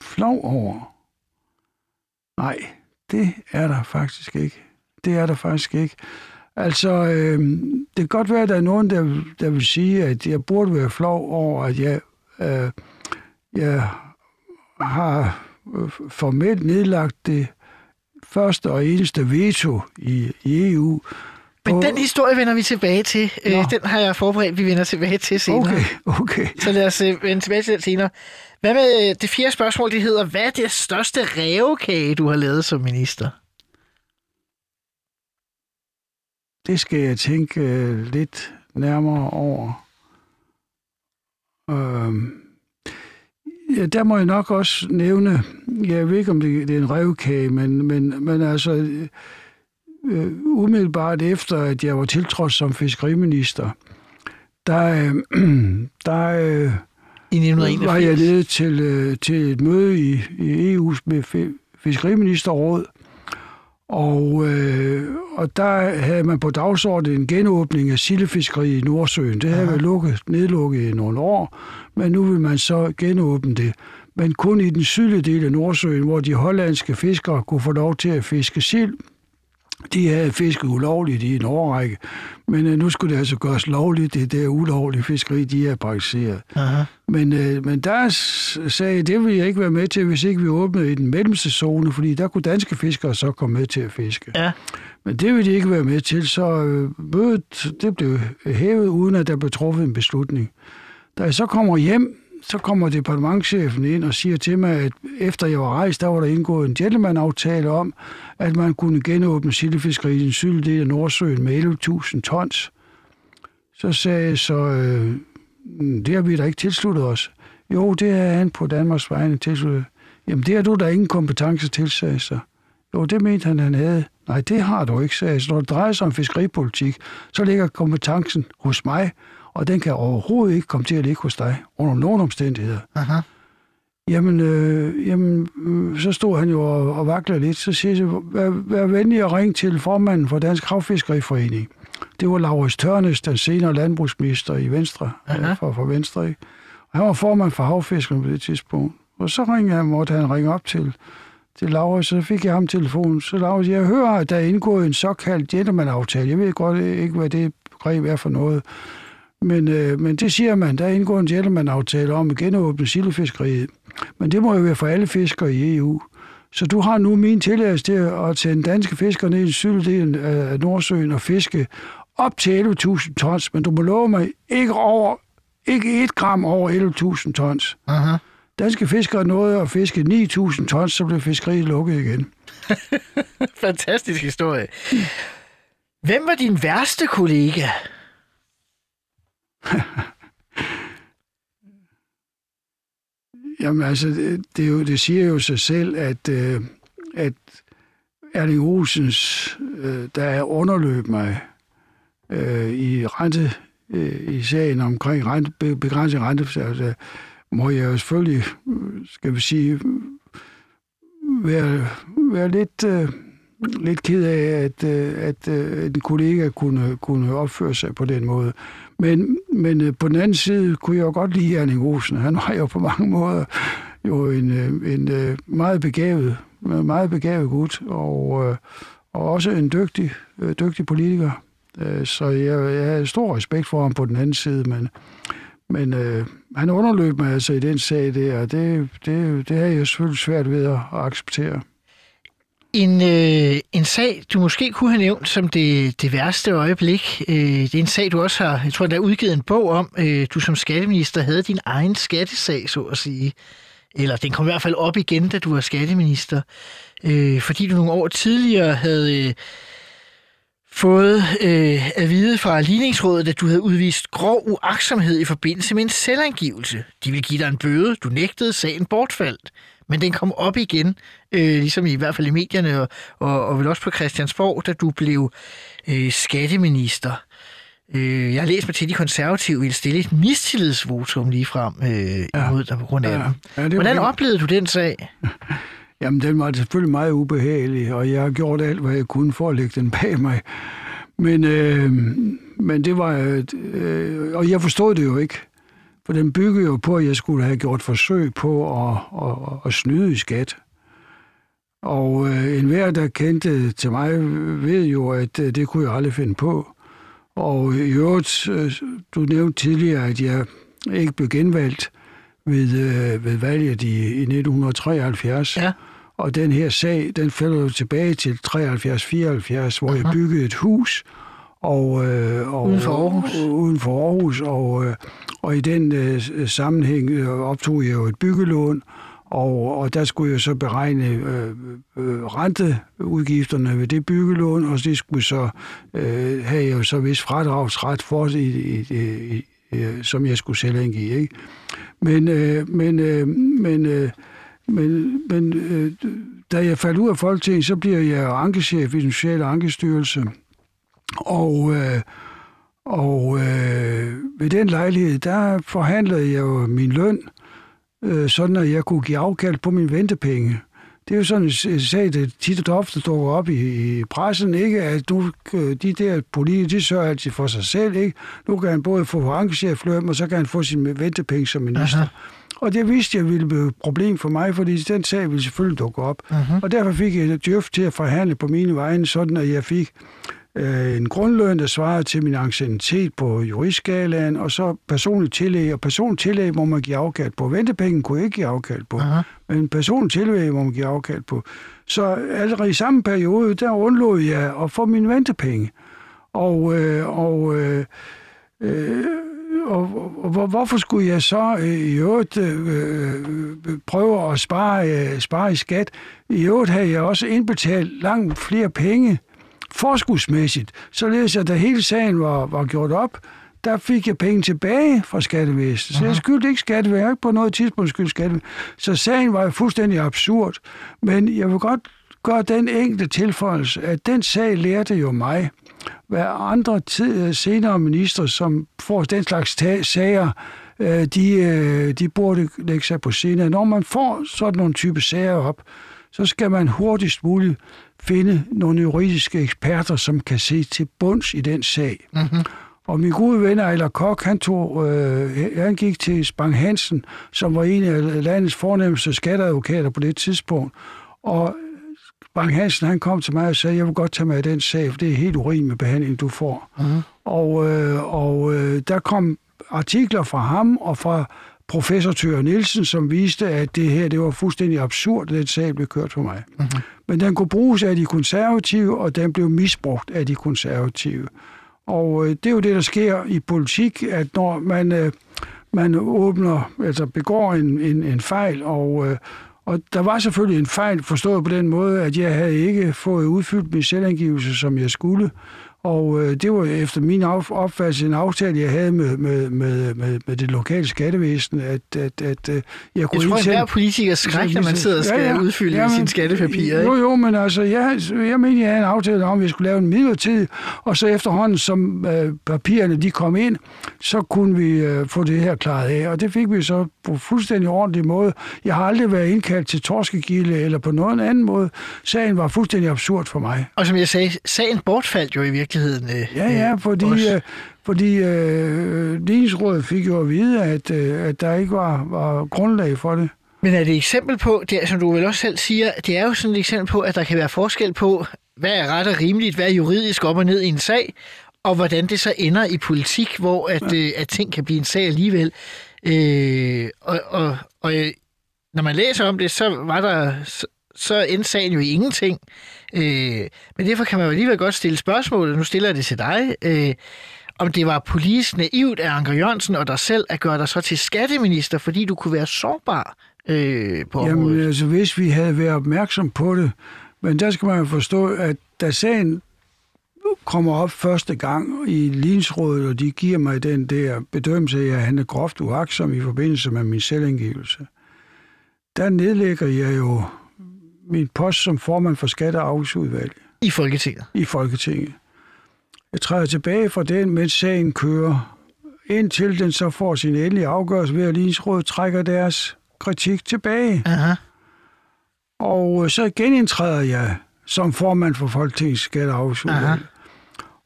Flov over? Nej, det er der faktisk ikke. Det er der faktisk ikke. Altså, øh, det kan godt være, at der er nogen, der, der vil sige, at jeg burde være flov over, at jeg, øh, jeg har øh, formelt nedlagt det første og eneste veto i, i EU. Men den historie vender vi tilbage til. Øh, Nå. den har jeg forberedt, vi vender tilbage til senere. Okay, okay. Så lad os øh, vende tilbage til den senere. Hvad med det fjerde spørgsmål, det hedder, hvad er det største rævekage, du har lavet som minister? Det skal jeg tænke lidt nærmere over. Øhm, ja, der må jeg nok også nævne, jeg ved ikke, om det, det er en revkage, men, men, men altså, øh, umiddelbart efter, at jeg var tiltrådt som fiskeriminister, der, øh, der øh, I 1981? var jeg nede til, øh, til et møde i, i EU's med fi- fiskeriministerråd, og, øh, og der havde man på dagsordenen en genåbning af sildefiskeri i Nordsøen. Det havde været lukket, nedlukket i nogle år, men nu vil man så genåbne det. Men kun i den sydlige del af Nordsøen, hvor de hollandske fiskere kunne få lov til at fiske sild. De havde fisket ulovligt i en årrække, men øh, nu skulle det altså gøres lovligt, det der ulovlige fiskeri, de har praktiseret. Aha. Men, øh, men der sagde det vil jeg ikke være med til, hvis ikke vi åbnede i den mellemste zone, fordi der kunne danske fiskere så komme med til at fiske. Ja. Men det ville de ikke være med til, så øh, mødet det blev hævet, uden at der blev truffet en beslutning. Da jeg så kommer hjem, så kommer departementchefen ind og siger til mig, at efter jeg var rejst, der var der indgået en gentleman-aftale om, at man kunne genåbne sildefiskeriet i den sydlige del af Nordsøen med 11.000 tons. Så sagde jeg så, øh, det har vi da ikke tilsluttet os. Jo, det er han på Danmarks vegne tilsluttet. Jamen, det har du da ingen kompetence til, sagde jeg så. Jo, det mente han, han havde. Nej, det har du ikke, sagde jeg. Så når det drejer sig om fiskeripolitik, så ligger kompetencen hos mig, og den kan overhovedet ikke komme til at ligge hos dig, under nogen omstændigheder. Aha. Jamen, øh, jamen øh, så stod han jo og, og vaklede lidt. Så siger jeg, vær, vær venlig at ringe til formanden for Dansk Havfiskeriforening. Det var Laurits Tørnes, den senere landbrugsminister i Venstre, Aha. øh, for, for Venstre. Ikke? Og han var formand for havfiskerne på det tidspunkt. Og så ringede han, måtte han ringe op til, til Laurits, så fik jeg ham telefonen. Så Laurits, jeg hører, at der er indgået en såkaldt gentleman-aftale. Jeg ved godt ikke, hvad det begreb er for noget. Men, øh, men det siger man, der er indgået en gentleman-aftale om at genåbne sildefiskeriet. Men det må jo være for alle fiskere i EU. Så du har nu min tilladelse til at sende danske fiskere ned i del af Nordsøen og fiske op til 11.000 tons, men du må love mig ikke over ikke et gram over 11.000 tons. Aha. Danske fiskere nåede at fiske 9.000 tons, så blev fiskeriet lukket igen. Fantastisk historie. Hvem var din værste kollega? Jamen altså, det, det, er jo, det siger jo sig selv, at, øh, at Erling Olsens, øh, der er underløb mig øh, i rente, øh, i sagen omkring rente, begrænset rente, altså, må jeg jo selvfølgelig, øh, skal vi sige, øh, være, være lidt, øh, lidt ked af, at, øh, at øh, en kollega kunne, kunne opføre sig på den måde. Men, men øh, på den anden side kunne jeg jo godt lide Erling Olsen. Han var jo på mange måder jo en, en meget begavet, meget begavet gut, og, og også en dygtig, dygtig politiker. Så jeg, jeg havde stor respekt for ham på den anden side, men, men øh, han underløb mig altså i den sag der, og det, det, det havde jeg selvfølgelig svært ved at acceptere. En, øh, en sag, du måske kunne have nævnt som det, det værste øjeblik. Øh, det er en sag, du også har, jeg tror, der er udgivet en bog om. Øh, du som skatteminister havde din egen skattesag, så at sige. Eller den kom i hvert fald op igen, da du var skatteminister. Øh, fordi du nogle år tidligere havde, øh, fået øh, at vide fra ligningsrådet, at du havde udvist grov uaksomhed i forbindelse med en selvangivelse. De ville give dig en bøde. Du nægtede, sagen bortfaldt. Men den kom op igen, øh, ligesom i hvert fald i medierne, og, og, og vel også på Christiansborg, da du blev øh, skatteminister. Øh, jeg har læst mig til, at de konservative ville stille et mistillidsvotum lige frem øh, ja. imod dig på grund af ja. Ja, Hvordan oplevede du den sag? Jamen, den var selvfølgelig meget ubehagelig, og jeg har gjort alt, hvad jeg kunne for at lægge den bag mig. Men, øh, men det var... Øh, og jeg forstod det jo ikke. For den byggede jo på, at jeg skulle have gjort forsøg på at, at, at snyde i skat. Og øh, enhver, der kendte til mig, ved jo, at øh, det kunne jeg aldrig finde på. Og i øvrigt, øh, du nævnte tidligere, at jeg ikke blev genvalgt ved, øh, ved valget i, i 1973. Ja. Og den her sag, den falder jo tilbage til 73-74, hvor Aha. jeg byggede et hus, og, øh, og, uden for Aarhus. Og, uden for Aarhus, og, øh, og i den øh, sammenhæng øh, optog jeg jo et byggelån, og, og der skulle jeg så beregne øh, øh, renteudgifterne ved det byggelån, og det skulle så øh, have jeg jo så vis fradragsret for, i, i, i, i, som jeg skulle selv indgive. Ikke? Men, øh, men, øh, men, øh, men, men øh, da jeg faldt ud af Folketinget, så bliver jeg ankechef i den sociale ankestyrelse. Og, øh, og øh, ved den lejlighed, der forhandlede jeg jo min løn, øh, sådan at jeg kunne give afkald på min ventepenge. Det er jo sådan en sag, der tit og ofte dukker op i, i pressen, ikke? at du, øh, de der politikere, de sørger altid for sig selv. Ikke? Nu kan han både få ankechefløn, og så kan han få sin ventepenge som minister. Aha. Og det vidste jeg ville blive et problem for mig, fordi den sag ville selvfølgelig dukke op. Uh-huh. Og derfor fik jeg Djøf til at forhandle på mine vegne, sådan at jeg fik øh, en grundløn, der svarer til min anciennitet på juristskalaen, og så personligt tillæg. Og personligt tillæg må man give afkald på. Ventepenge kunne jeg ikke give afkald på, Aha. men personligt tillæg må man give afkald på. Så allerede i samme periode, der undlod jeg at få min ventepenge. Og, øh, og øh, øh, og, og hvorfor skulle jeg så øh, i øvrigt øh, prøve at spare, øh, spare i skat? I øvrigt havde jeg også indbetalt langt flere penge forskudsmæssigt, således at da hele sagen var, var gjort op, der fik jeg penge tilbage fra skattevæsenet. Så jeg skyldte ikke skattevæsenet, på noget tidspunkt skyldte skattevæsenet. Så sagen var jo fuldstændig absurd. Men jeg vil godt gøre den enkelte tilføjelse, at den sag lærte jo mig, hvad andre tid, senere minister, som får den slags sager, øh, de, øh, de burde lægge sig på scenen. Når man får sådan nogle type sager op, så skal man hurtigst muligt finde nogle juridiske eksperter, som kan se til bunds i den sag. Mm-hmm. Og min gode ven Ejler Kok, han, tog, øh, han gik til Spang Hansen, som var en af landets fornemmeste skatteadvokater på det tidspunkt. Og Spang Hansen, han kom til mig og sagde, jeg vil godt tage med den sag, for det er helt urimelig behandling, du får. Mm-hmm. Og, øh, og øh, der kom artikler fra ham og fra professor Tør Nielsen, som viste, at det her det var fuldstændig absurd, at den sag blev kørt for mig. Mm-hmm. Men den kunne bruges af de konservative, og den blev misbrugt af de konservative. Og øh, det er jo det, der sker i politik, at når man, øh, man åbner, altså begår en, en, en fejl, og, øh, og der var selvfølgelig en fejl forstået på den måde, at jeg havde ikke fået udfyldt min selvangivelse, som jeg skulle. Og øh, det var efter min opfattelse en aftale, jeg havde med, med, med, med, med det lokale skattevæsen, at, at, at øh, jeg kunne... Jeg tror, at hver politiker skræk, når man sidder og skal ja, ja, udfylde ja, sine skattepapirer. Jo, jo, men altså, jeg, jeg mener, jeg havde en aftale om, at vi skulle lave en midlertid, og så efterhånden, som øh, papirerne de kom ind, så kunne vi øh, få det her klaret af. Og det fik vi så på fuldstændig ordentlig måde. Jeg har aldrig været indkaldt til torskegilde eller på nogen anden måde. Sagen var fuldstændig absurd for mig. Og som jeg sagde, sagen bortfaldt jo i virkeligheden virkeligheden. Øh, ja, ja, fordi, øh, fordi øh, Ligningsrådet fik jo at vide, at, øh, at der ikke var, var grundlag for det. Men er det et eksempel på, det, som du vel også selv siger, det er jo sådan et eksempel på, at der kan være forskel på, hvad er ret og rimeligt, hvad er juridisk op og ned i en sag, og hvordan det så ender i politik, hvor at, ja. øh, at ting kan blive en sag alligevel. Øh, og, og, og øh, når man læser om det, så var der så, så endte sagen jo i ingenting. Øh, men derfor kan man jo alligevel godt stille spørgsmålet, nu stiller jeg det til dig, øh, om det var politisk naivt af Anker Jørgensen og dig selv at gøre dig så til skatteminister, fordi du kunne være sårbar øh, på området. Jamen altså, hvis vi havde været opmærksom på det, men der skal man jo forstå, at da sagen kommer op første gang i linsrådet, og de giver mig den der bedømmelse af, at han er groft uaksom i forbindelse med min selvindgivelse, der nedlægger jeg jo min post som formand for Skatte- og Afgiftsudvalget I Folketinget. i Folketinget. Jeg træder tilbage fra den, mens sagen kører, indtil den så får sin endelige afgørelse ved, at Linsrådet trækker deres kritik tilbage. Aha. Og øh, så genindtræder jeg som formand for Folketingets Skatte- og Aha. Afgiftsudvalg.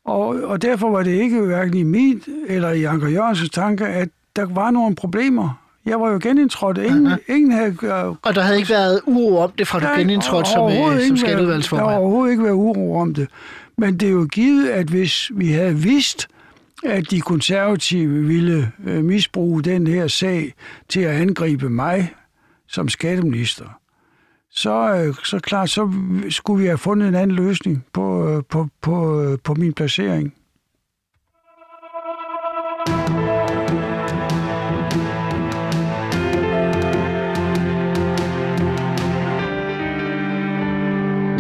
Og, og derfor var det ikke hverken i min eller i Anker Jørgensens tanke, at der var nogle problemer. Jeg var jo genindtrådt. Ingen, ingen havde... Og der havde ikke været uro om det, fra du genindtrådte som, øh, som været- Der skatteudvalgsformand. har overhovedet ikke været uro om det. Men det er jo givet, at hvis vi havde vidst, at de konservative ville øh, misbruge den her sag til at angribe mig som skatteminister, så, øh, så klart, så skulle vi have fundet en anden løsning på, øh, på, på, på min placering.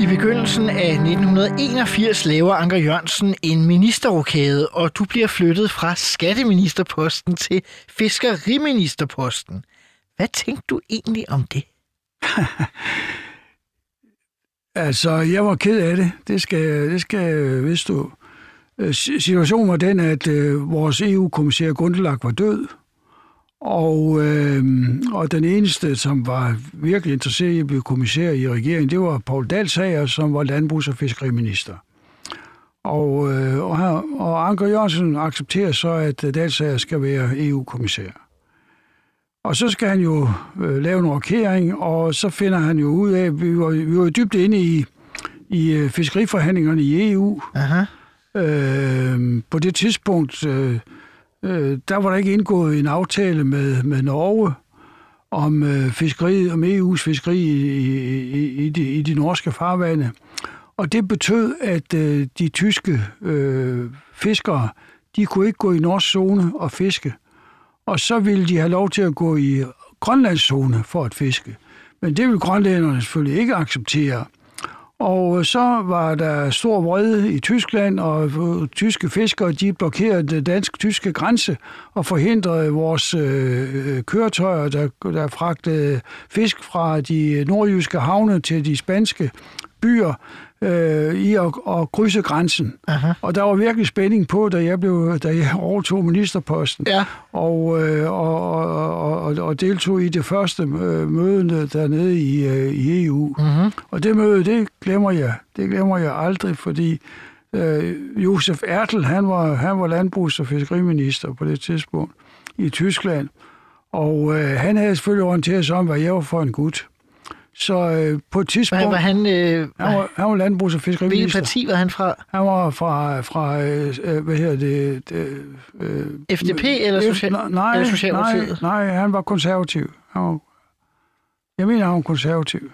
Begyndelsen af 1981 laver Anker Jørgensen en ministerrokade, og du bliver flyttet fra skatteministerposten til fiskeriministerposten. Hvad tænkte du egentlig om det? Altså, jeg var ked af det. Det skal, det skal jeg du. Øh, situationen var den, at øh, vores EU-kommissær Grundelag var død, og, øh, og den eneste, som var virkelig interesseret i at blive kommissær i regeringen, det var Paul Dalsager, som var landbrugs- og fiskeriminister. Og, øh, og, her, og Anker Jørgensen accepterer så, at Dalsager skal være EU-kommissær. Og så skal han jo øh, lave en rokering, og så finder han jo ud af, at vi var, vi var dybt inde i, i øh, fiskeriforhandlingerne i EU. Aha. Øh, på det tidspunkt, øh, øh, der var der ikke indgået en aftale med, med Norge om øh, fiskeri, om EU's fiskeri i, i, i, de, i de norske farvande. Og det betød, at øh, de tyske øh, fiskere, de kunne ikke gå i norsk zone og fiske. Og så ville de have lov til at gå i Grønlands zone for at fiske. Men det ville grønlænderne selvfølgelig ikke acceptere. Og så var der stor vrede i Tyskland, og tyske fiskere de blokerede den dansk-tyske grænse og forhindrede vores øh, øh køretøjer, der, der fragtede fisk fra de nordjyske havne til de spanske byer øh, i at, at krydse grænsen. Aha. Og der var virkelig spænding på, da jeg, blev, da jeg overtog ministerposten Ja. og, øh, og, og, og, og deltog i det første øh, møde dernede i, øh, i EU. Mm-hmm. Og det møde, det glemmer jeg. Det glemmer jeg aldrig, fordi øh, Josef Ertel, han var, han var landbrugs- og fiskeriminister på det tidspunkt i Tyskland. Og øh, han havde selvfølgelig orienteret sig om, hvad jeg var for en gut. Så øh, på et tidspunkt... Var, var han, øh, han, var, han var landbrugs- og hvilket fiskeriminister. parti var han fra? Han var fra, fra øh, øh, hvad hedder det? det øh, FDP eller, F- social, nej, nej, eller Socialdemokratiet? Nej, nej, han var konservativ. Han var, jeg mener, han var konservativ.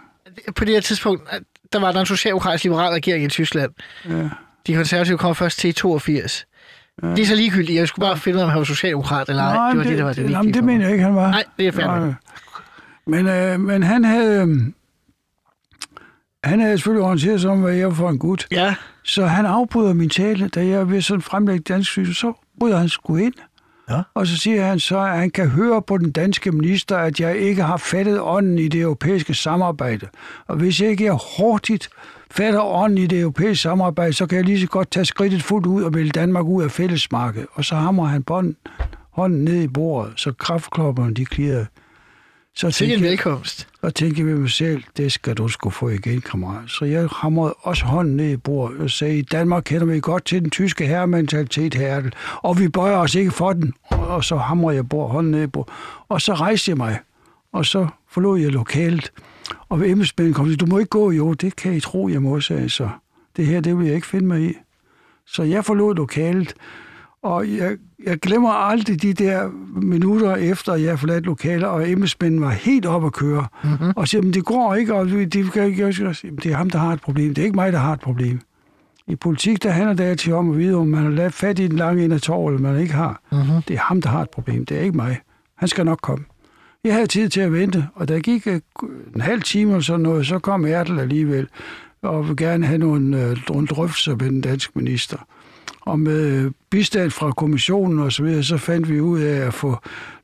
På det her tidspunkt, der var der en socialdemokratisk liberal regering i Tyskland. Ja. De konservative kom først til i 82. Ja. Det er så ligegyldigt. Jeg skulle bare finde ud af, om han var socialdemokrat eller ej. Det var det, der var det vigtige Jamen, det mener jeg ikke, han var. Nej, det er. Nej. Men, øh, men han havde... Øh, han havde selvfølgelig orienteret sig om, hvad jeg var for en gut. Ja, Så han afbryder min tale, da jeg ved sådan fremlægge dansk syn, så bryder han sgu ind. Ja. Og så siger han så, at han kan høre på den danske minister, at jeg ikke har fattet ånden i det europæiske samarbejde. Og hvis jeg ikke er hurtigt fatter ånden i det europæiske samarbejde, så kan jeg lige så godt tage skridtet fuldt ud og melde Danmark ud af fællesmarkedet. Og så hamrer han bånden, hånden ned i bordet, så kraftklopperne de klirrer. Så en tænkte jeg, velkomst. og tænkte ved mig selv, det skal du sgu få igen, kammerat. Så jeg hamrede også hånden ned i bordet og sagde, i Danmark kender vi godt til den tyske herrementalitet her, og vi bøjer os ikke for den. Og så hamrede jeg bord, hånden ned i bordet. Og så rejste jeg mig, og så forlod jeg lokalet. Og embedsmænden kom du må ikke gå, jo, det kan I tro, jeg må, sagde så. Det her, det vil jeg ikke finde mig i. Så jeg forlod lokalet, og jeg, jeg glemmer aldrig de der minutter efter, jeg forladt lokalet, og embedsmænden var helt op at køre. Mm-hmm. Og siger, men det går ikke, og de kan ikke gøre det. Det er ham, der har et problem. Det er ikke mig, der har et problem. I politik, der handler det altid om at vide, om man har lavet fat i den lange ende af tår, eller man ikke har. Mm-hmm. Det er ham, der har et problem. Det er ikke mig. Han skal nok komme. Jeg havde tid til at vente, og der gik øh, en halv time eller sådan noget, så kom Ertel alligevel og vil gerne have nogle, øh, nogle drøftelser med den danske minister. Og med bistand fra kommissionen og så videre, så fandt vi ud af at få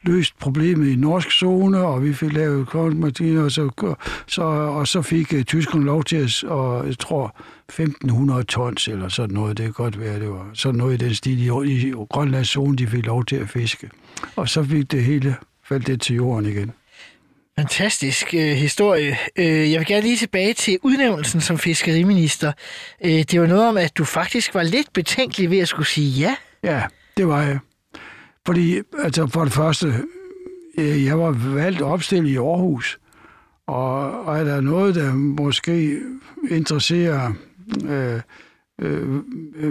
løst problemet i norsk zone, og vi fik lavet kortmartiner, og så, så, og så fik uh, tyskerne lov til at, og jeg tror, 1500 tons eller sådan noget, det kan godt være, det var sådan noget i den stil i, i Grønlands zone, de fik lov til at fiske. Og så fik det hele faldt det til jorden igen. Fantastisk øh, historie. Øh, jeg vil gerne lige tilbage til udnævnelsen som fiskeriminister. Øh, det var noget om, at du faktisk var lidt betænkelig ved at skulle sige ja. Ja, det var jeg. Fordi, altså for det første, øh, jeg var valgt opstillet i Aarhus, og, og er der noget, der måske interesserer øh, øh,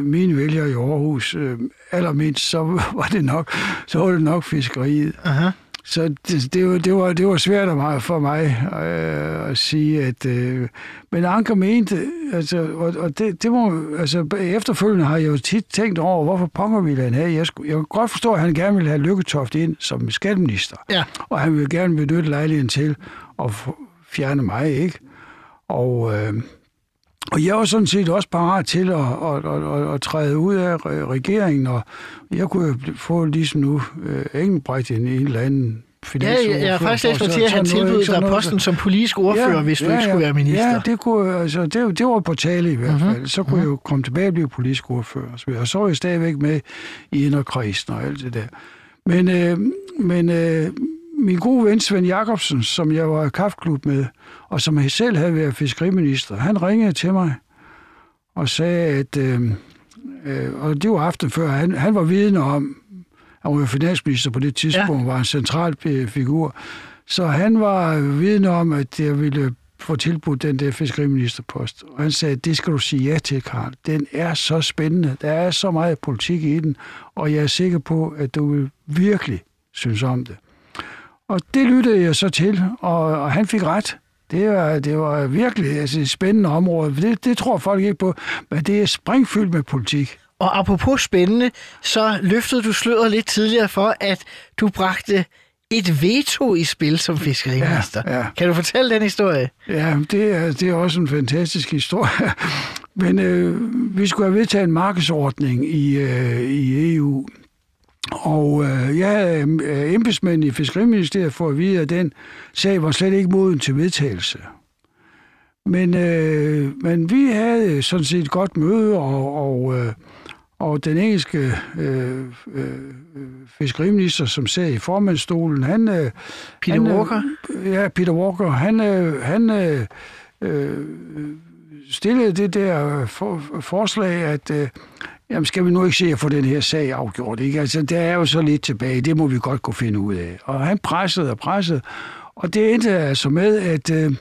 mine vælgere i Aarhus øh, allermindst, så var det nok, så var det nok fiskeriet. Aha. Så det, det, var, det, var, det var svært for mig øh, at sige, at... Øh, men Anker mente, altså, og, og det, det må, altså, efterfølgende har jeg jo tit tænkt over, hvorfor ponger ville han have. Jeg, skulle, jeg kan godt forstå, at han gerne ville have Lykketoft ind som skatteminister. Ja. Og han ville gerne benytte lejligheden til at fjerne mig, ikke? Og... Øh, og jeg var sådan set også parat til at, at, at, at, at træde ud af regeringen, og jeg kunne få ligesom nu uh, Engelbrecht en, en eller anden Ja, jeg, jeg har faktisk læst mig til, at han tilbød dig posten som politisk ordfører, ja, hvis du ja, ikke skulle være minister. Ja, det, kunne, altså, det, det var på tale i hvert mhm. fald. Mm-hmm. Så kunne mm-hmm. jeg jo komme tilbage og blive politisk ordfører. Og så var jeg stadigvæk med i inderkredsen og alt det der. Men, øh, men øh, min gode ven Svend Jacobsen, som jeg var i kaffeklub med, og som selv havde været fiskeriminister, han ringede til mig og sagde, at, øh, øh, og det var aften før, han, han var vidne om, han var finansminister på det tidspunkt, ja. var en central figur, så han var vidne om, at jeg ville få tilbudt den der fiskeriministerpost. Og han sagde, det skal du sige ja til, Karl. Den er så spændende. Der er så meget politik i den, og jeg er sikker på, at du vil virkelig synes om det. Og det lyttede jeg så til, og, og han fik ret. Det var, det var virkelig altså, et spændende område. Det, det tror folk ikke på, men det er springfyldt med politik. Og apropos spændende, så løftede du sløret lidt tidligere for, at du bragte et veto i spil som fiskeriminister. Ja, ja. Kan du fortælle den historie? Ja, det er, det er også en fantastisk historie. Men øh, vi skulle have vedtaget en markedsordning i, øh, i EU, og øh, jeg havde øh, embedsmænd i Fiskeriministeriet for at vide, at den sag var slet ikke moden til vedtagelse. Men, øh, men vi havde sådan set et godt møde, og, og, øh, og den engelske øh, øh, fiskeriminister, som sad i formandstolen, han... Øh, Peter han, Walker? Øh, ja, Peter Walker. Han, øh, han øh, øh, stillede det der for, forslag, at øh, Jamen, skal vi nu ikke se at få den her sag afgjort? Ikke? Altså, der er jo så lidt tilbage. Det må vi godt kunne finde ud af. Og han pressede og pressede. Og det endte altså med, at... Øh,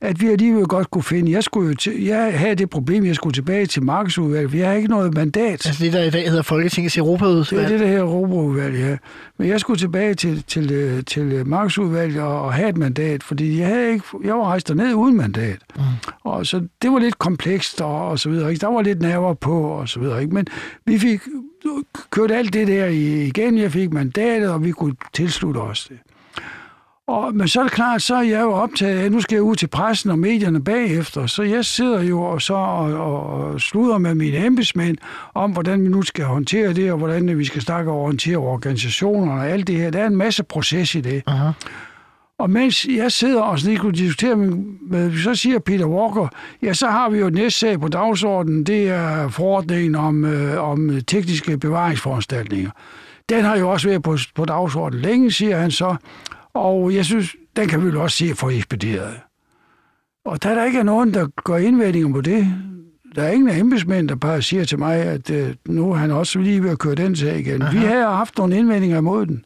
at vi alligevel godt kunne finde. Jeg, skulle jo til, jeg havde det problem, jeg skulle tilbage til markedsudvalget. Vi har ikke noget mandat. Altså det, der i dag hedder Folketingets Europaudvalg? Det er det, der hedder Europaudvalg, ja. Men jeg skulle tilbage til, til, til markedsudvalget og, og have et mandat, fordi jeg, havde ikke, jeg var rejst ned uden mandat. Mm. Og så det var lidt komplekst og, og så videre. Ikke? Der var lidt nerver på og så videre. Ikke? Men vi fik kørt alt det der igen. Jeg fik mandatet, og vi kunne tilslutte os det. Og, men så er det klart, så er jeg jo optaget af, nu skal jeg ud til pressen og medierne bagefter, så jeg sidder jo og så og, og sluder med mine embedsmænd om, hvordan vi nu skal håndtere det, og hvordan vi skal snakke og håndtere organisationer og alt det her. Der er en masse proces i det. Aha. Og mens jeg sidder og sådan kunne diskutere med, så siger Peter Walker, ja, så har vi jo næste sag på dagsordenen, det er forordningen om, øh, om tekniske bevaringsforanstaltninger. Den har jo også været på, på dagsordenen længe, siger han så. Og jeg synes, den kan vi vel også se for ekspederet. Og da der ikke er nogen, der går indvendinger på det, der er ingen af embedsmænd, der bare siger til mig, at øh, nu er han også lige ved at køre den sag igen. Aha. Vi har haft nogle indvendinger imod den.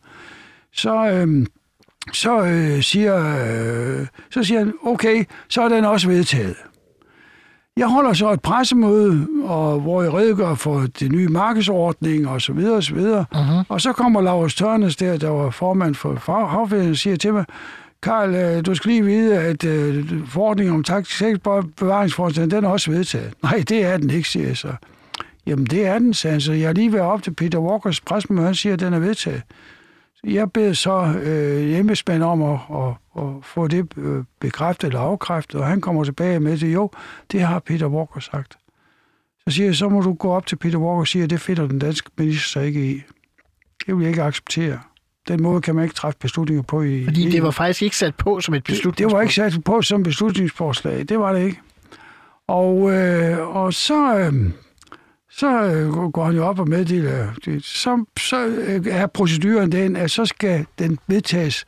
Så, øh, så, øh, siger, øh, så siger han, okay, så er den også vedtaget. Jeg holder så et pressemøde, og, hvor jeg redegør for det nye markedsordning og så videre og så videre. Uh-huh. Og så kommer Lars Tørnes der, der var formand for Havfælden, og siger til mig, Karl, øh, du skal lige vide, at uh, forordningen om taktisk bevaringsforstand, den er også vedtaget. Nej, det er den ikke, siger jeg så. Jamen, det er den, sagde han så. Jeg har lige været op til Peter Walkers pressemøde, han siger, at den er vedtaget. Jeg beder så øh, embedsmand om at, at, at få det øh, bekræftet eller afkræftet, og han kommer tilbage med det. Jo, det har Peter Walker sagt. Så siger jeg, så må du gå op til Peter Walker og sige, at det finder den danske minister sig ikke i. Det vil jeg ikke acceptere. Den måde kan man ikke træffe beslutninger på i Fordi det EU. var faktisk ikke sat på som et beslutningsforslag. det var ikke sat på som beslutningsforslag. Det var det ikke. Og, øh, og så, øh, så øh, går han jo op og meddeler, det. så, så øh, er proceduren den, at så skal den vedtages,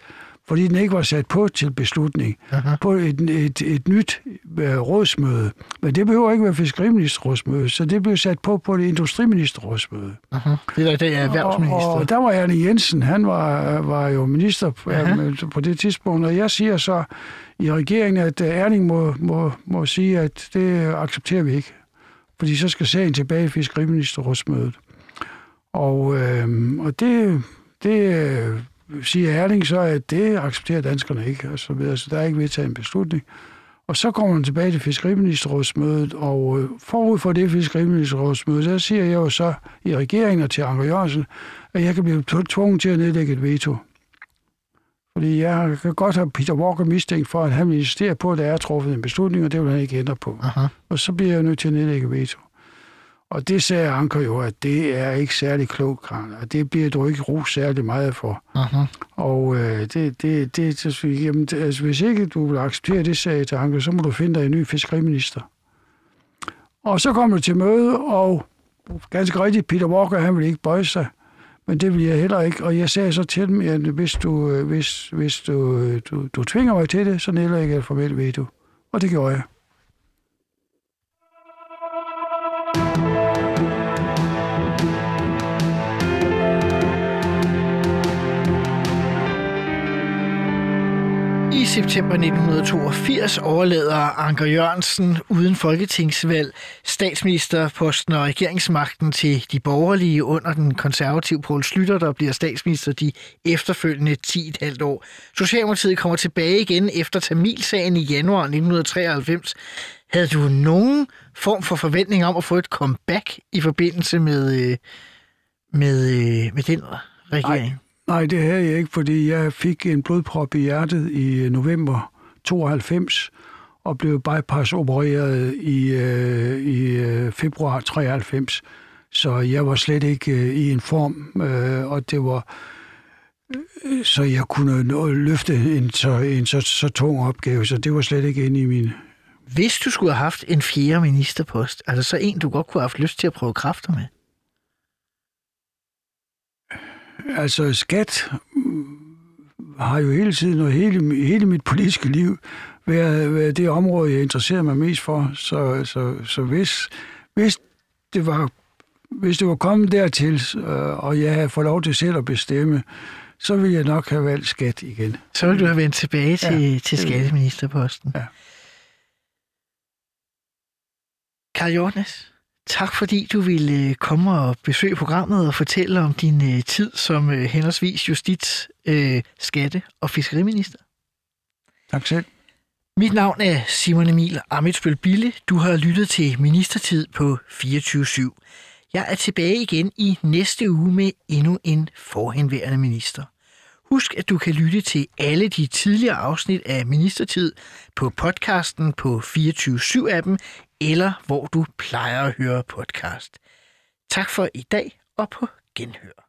fordi den ikke var sat på til beslutning, Aha. på et, et, et nyt øh, rådsmøde. Men det behøver ikke være fiskeriministerrådsmøde, så det blev sat på på et industriministerrådsmøde. Aha. Det er det er erhvervsminister. Og, og der var Erling Jensen, han var, var jo minister på, på det tidspunkt, og jeg siger så i regeringen, at Erling må, må, må sige, at det accepterer vi ikke. Fordi så skal sagen tilbage i fiskeriministerrådsmødet. Og, øh, og det, det øh, siger Erling så, at det accepterer danskerne ikke, og så videre. Så der er ikke vedtaget en beslutning. Og så kommer man tilbage til fiskeriministerrådsmødet, og øh, forud for det fiskeriministerrådsmøde, der siger jeg jo så i regeringen og til Anker Jørgensen, at jeg kan blive tvunget til at nedlægge et veto. Fordi jeg kan godt have Peter Walker mistænkt for, at han vil insistere på, at der er truffet en beslutning, og det vil han ikke ændre på. Aha. Og så bliver jeg nødt til at nedlægge veto. Og det sagde Anker jo, at det er ikke særlig klogt, Karen, og det bliver du ikke ros særlig meget for. Aha. Og øh, det, det, det, siger jeg, jamen, det- altså, hvis ikke du vil acceptere det, sagde jeg til Anker, så må du finde dig en ny fiskeriminister. Og så kom du til møde, og ganske rigtigt, Peter Walker, han ville ikke bøje sig, men det vil jeg heller ikke. Og jeg sagde så til dem, at hvis du, øh, hvis, hvis du, øh, du, du tvinger mig til det, så nedlægger jeg et formelt veto. Og det gjorde jeg. September 1982 overlader Anker Jørgensen uden folketingsvalg statsministerposten og regeringsmagten til de borgerlige under den konservative Poul Slytter, der bliver statsminister de efterfølgende 10,5 år. Socialdemokratiet kommer tilbage igen efter Tamilsagen i januar 1993. Havde du nogen form for forventning om at få et comeback i forbindelse med, øh, med, øh, med den regering? Nej, det havde jeg ikke, fordi jeg fik en blodprop i hjertet i øh, november 92 og blev bypass-opereret i, øh, i øh, februar 93. Så jeg var slet ikke øh, i en form, øh, og det var øh, så jeg kunne nå, løfte en, så, en så, så tung opgave, så det var slet ikke inde i min... Hvis du skulle have haft en fjerde ministerpost, er der så en, du godt kunne have haft lyst til at prøve kræfter med? Altså, skat har jo hele tiden og hele, hele mit politiske liv været, været det område, jeg interesserer mig mest for. Så, så, så hvis, hvis, det var, hvis det var kommet dertil, øh, og jeg havde fået lov til selv at bestemme, så ville jeg nok have valgt skat igen. Så ville du have vendt tilbage til, Ja, til skatteministerposten. Ja. Karl Jortnes, tak fordi du ville øh, komme og besøge programmet og fortælle om din øh, tid som øh, henholdsvis justits-, skatte- og fiskeriminister. Tak selv. Mit navn er Simon Emil Amitsbøl Bille. Du har lyttet til Ministertid på 24-7. Jeg er tilbage igen i næste uge med endnu en forhenværende minister. Husk, at du kan lytte til alle de tidligere afsnit af Ministertid på podcasten på 24-7-appen, eller hvor du plejer at høre podcast. Tak for i dag, og på genhør.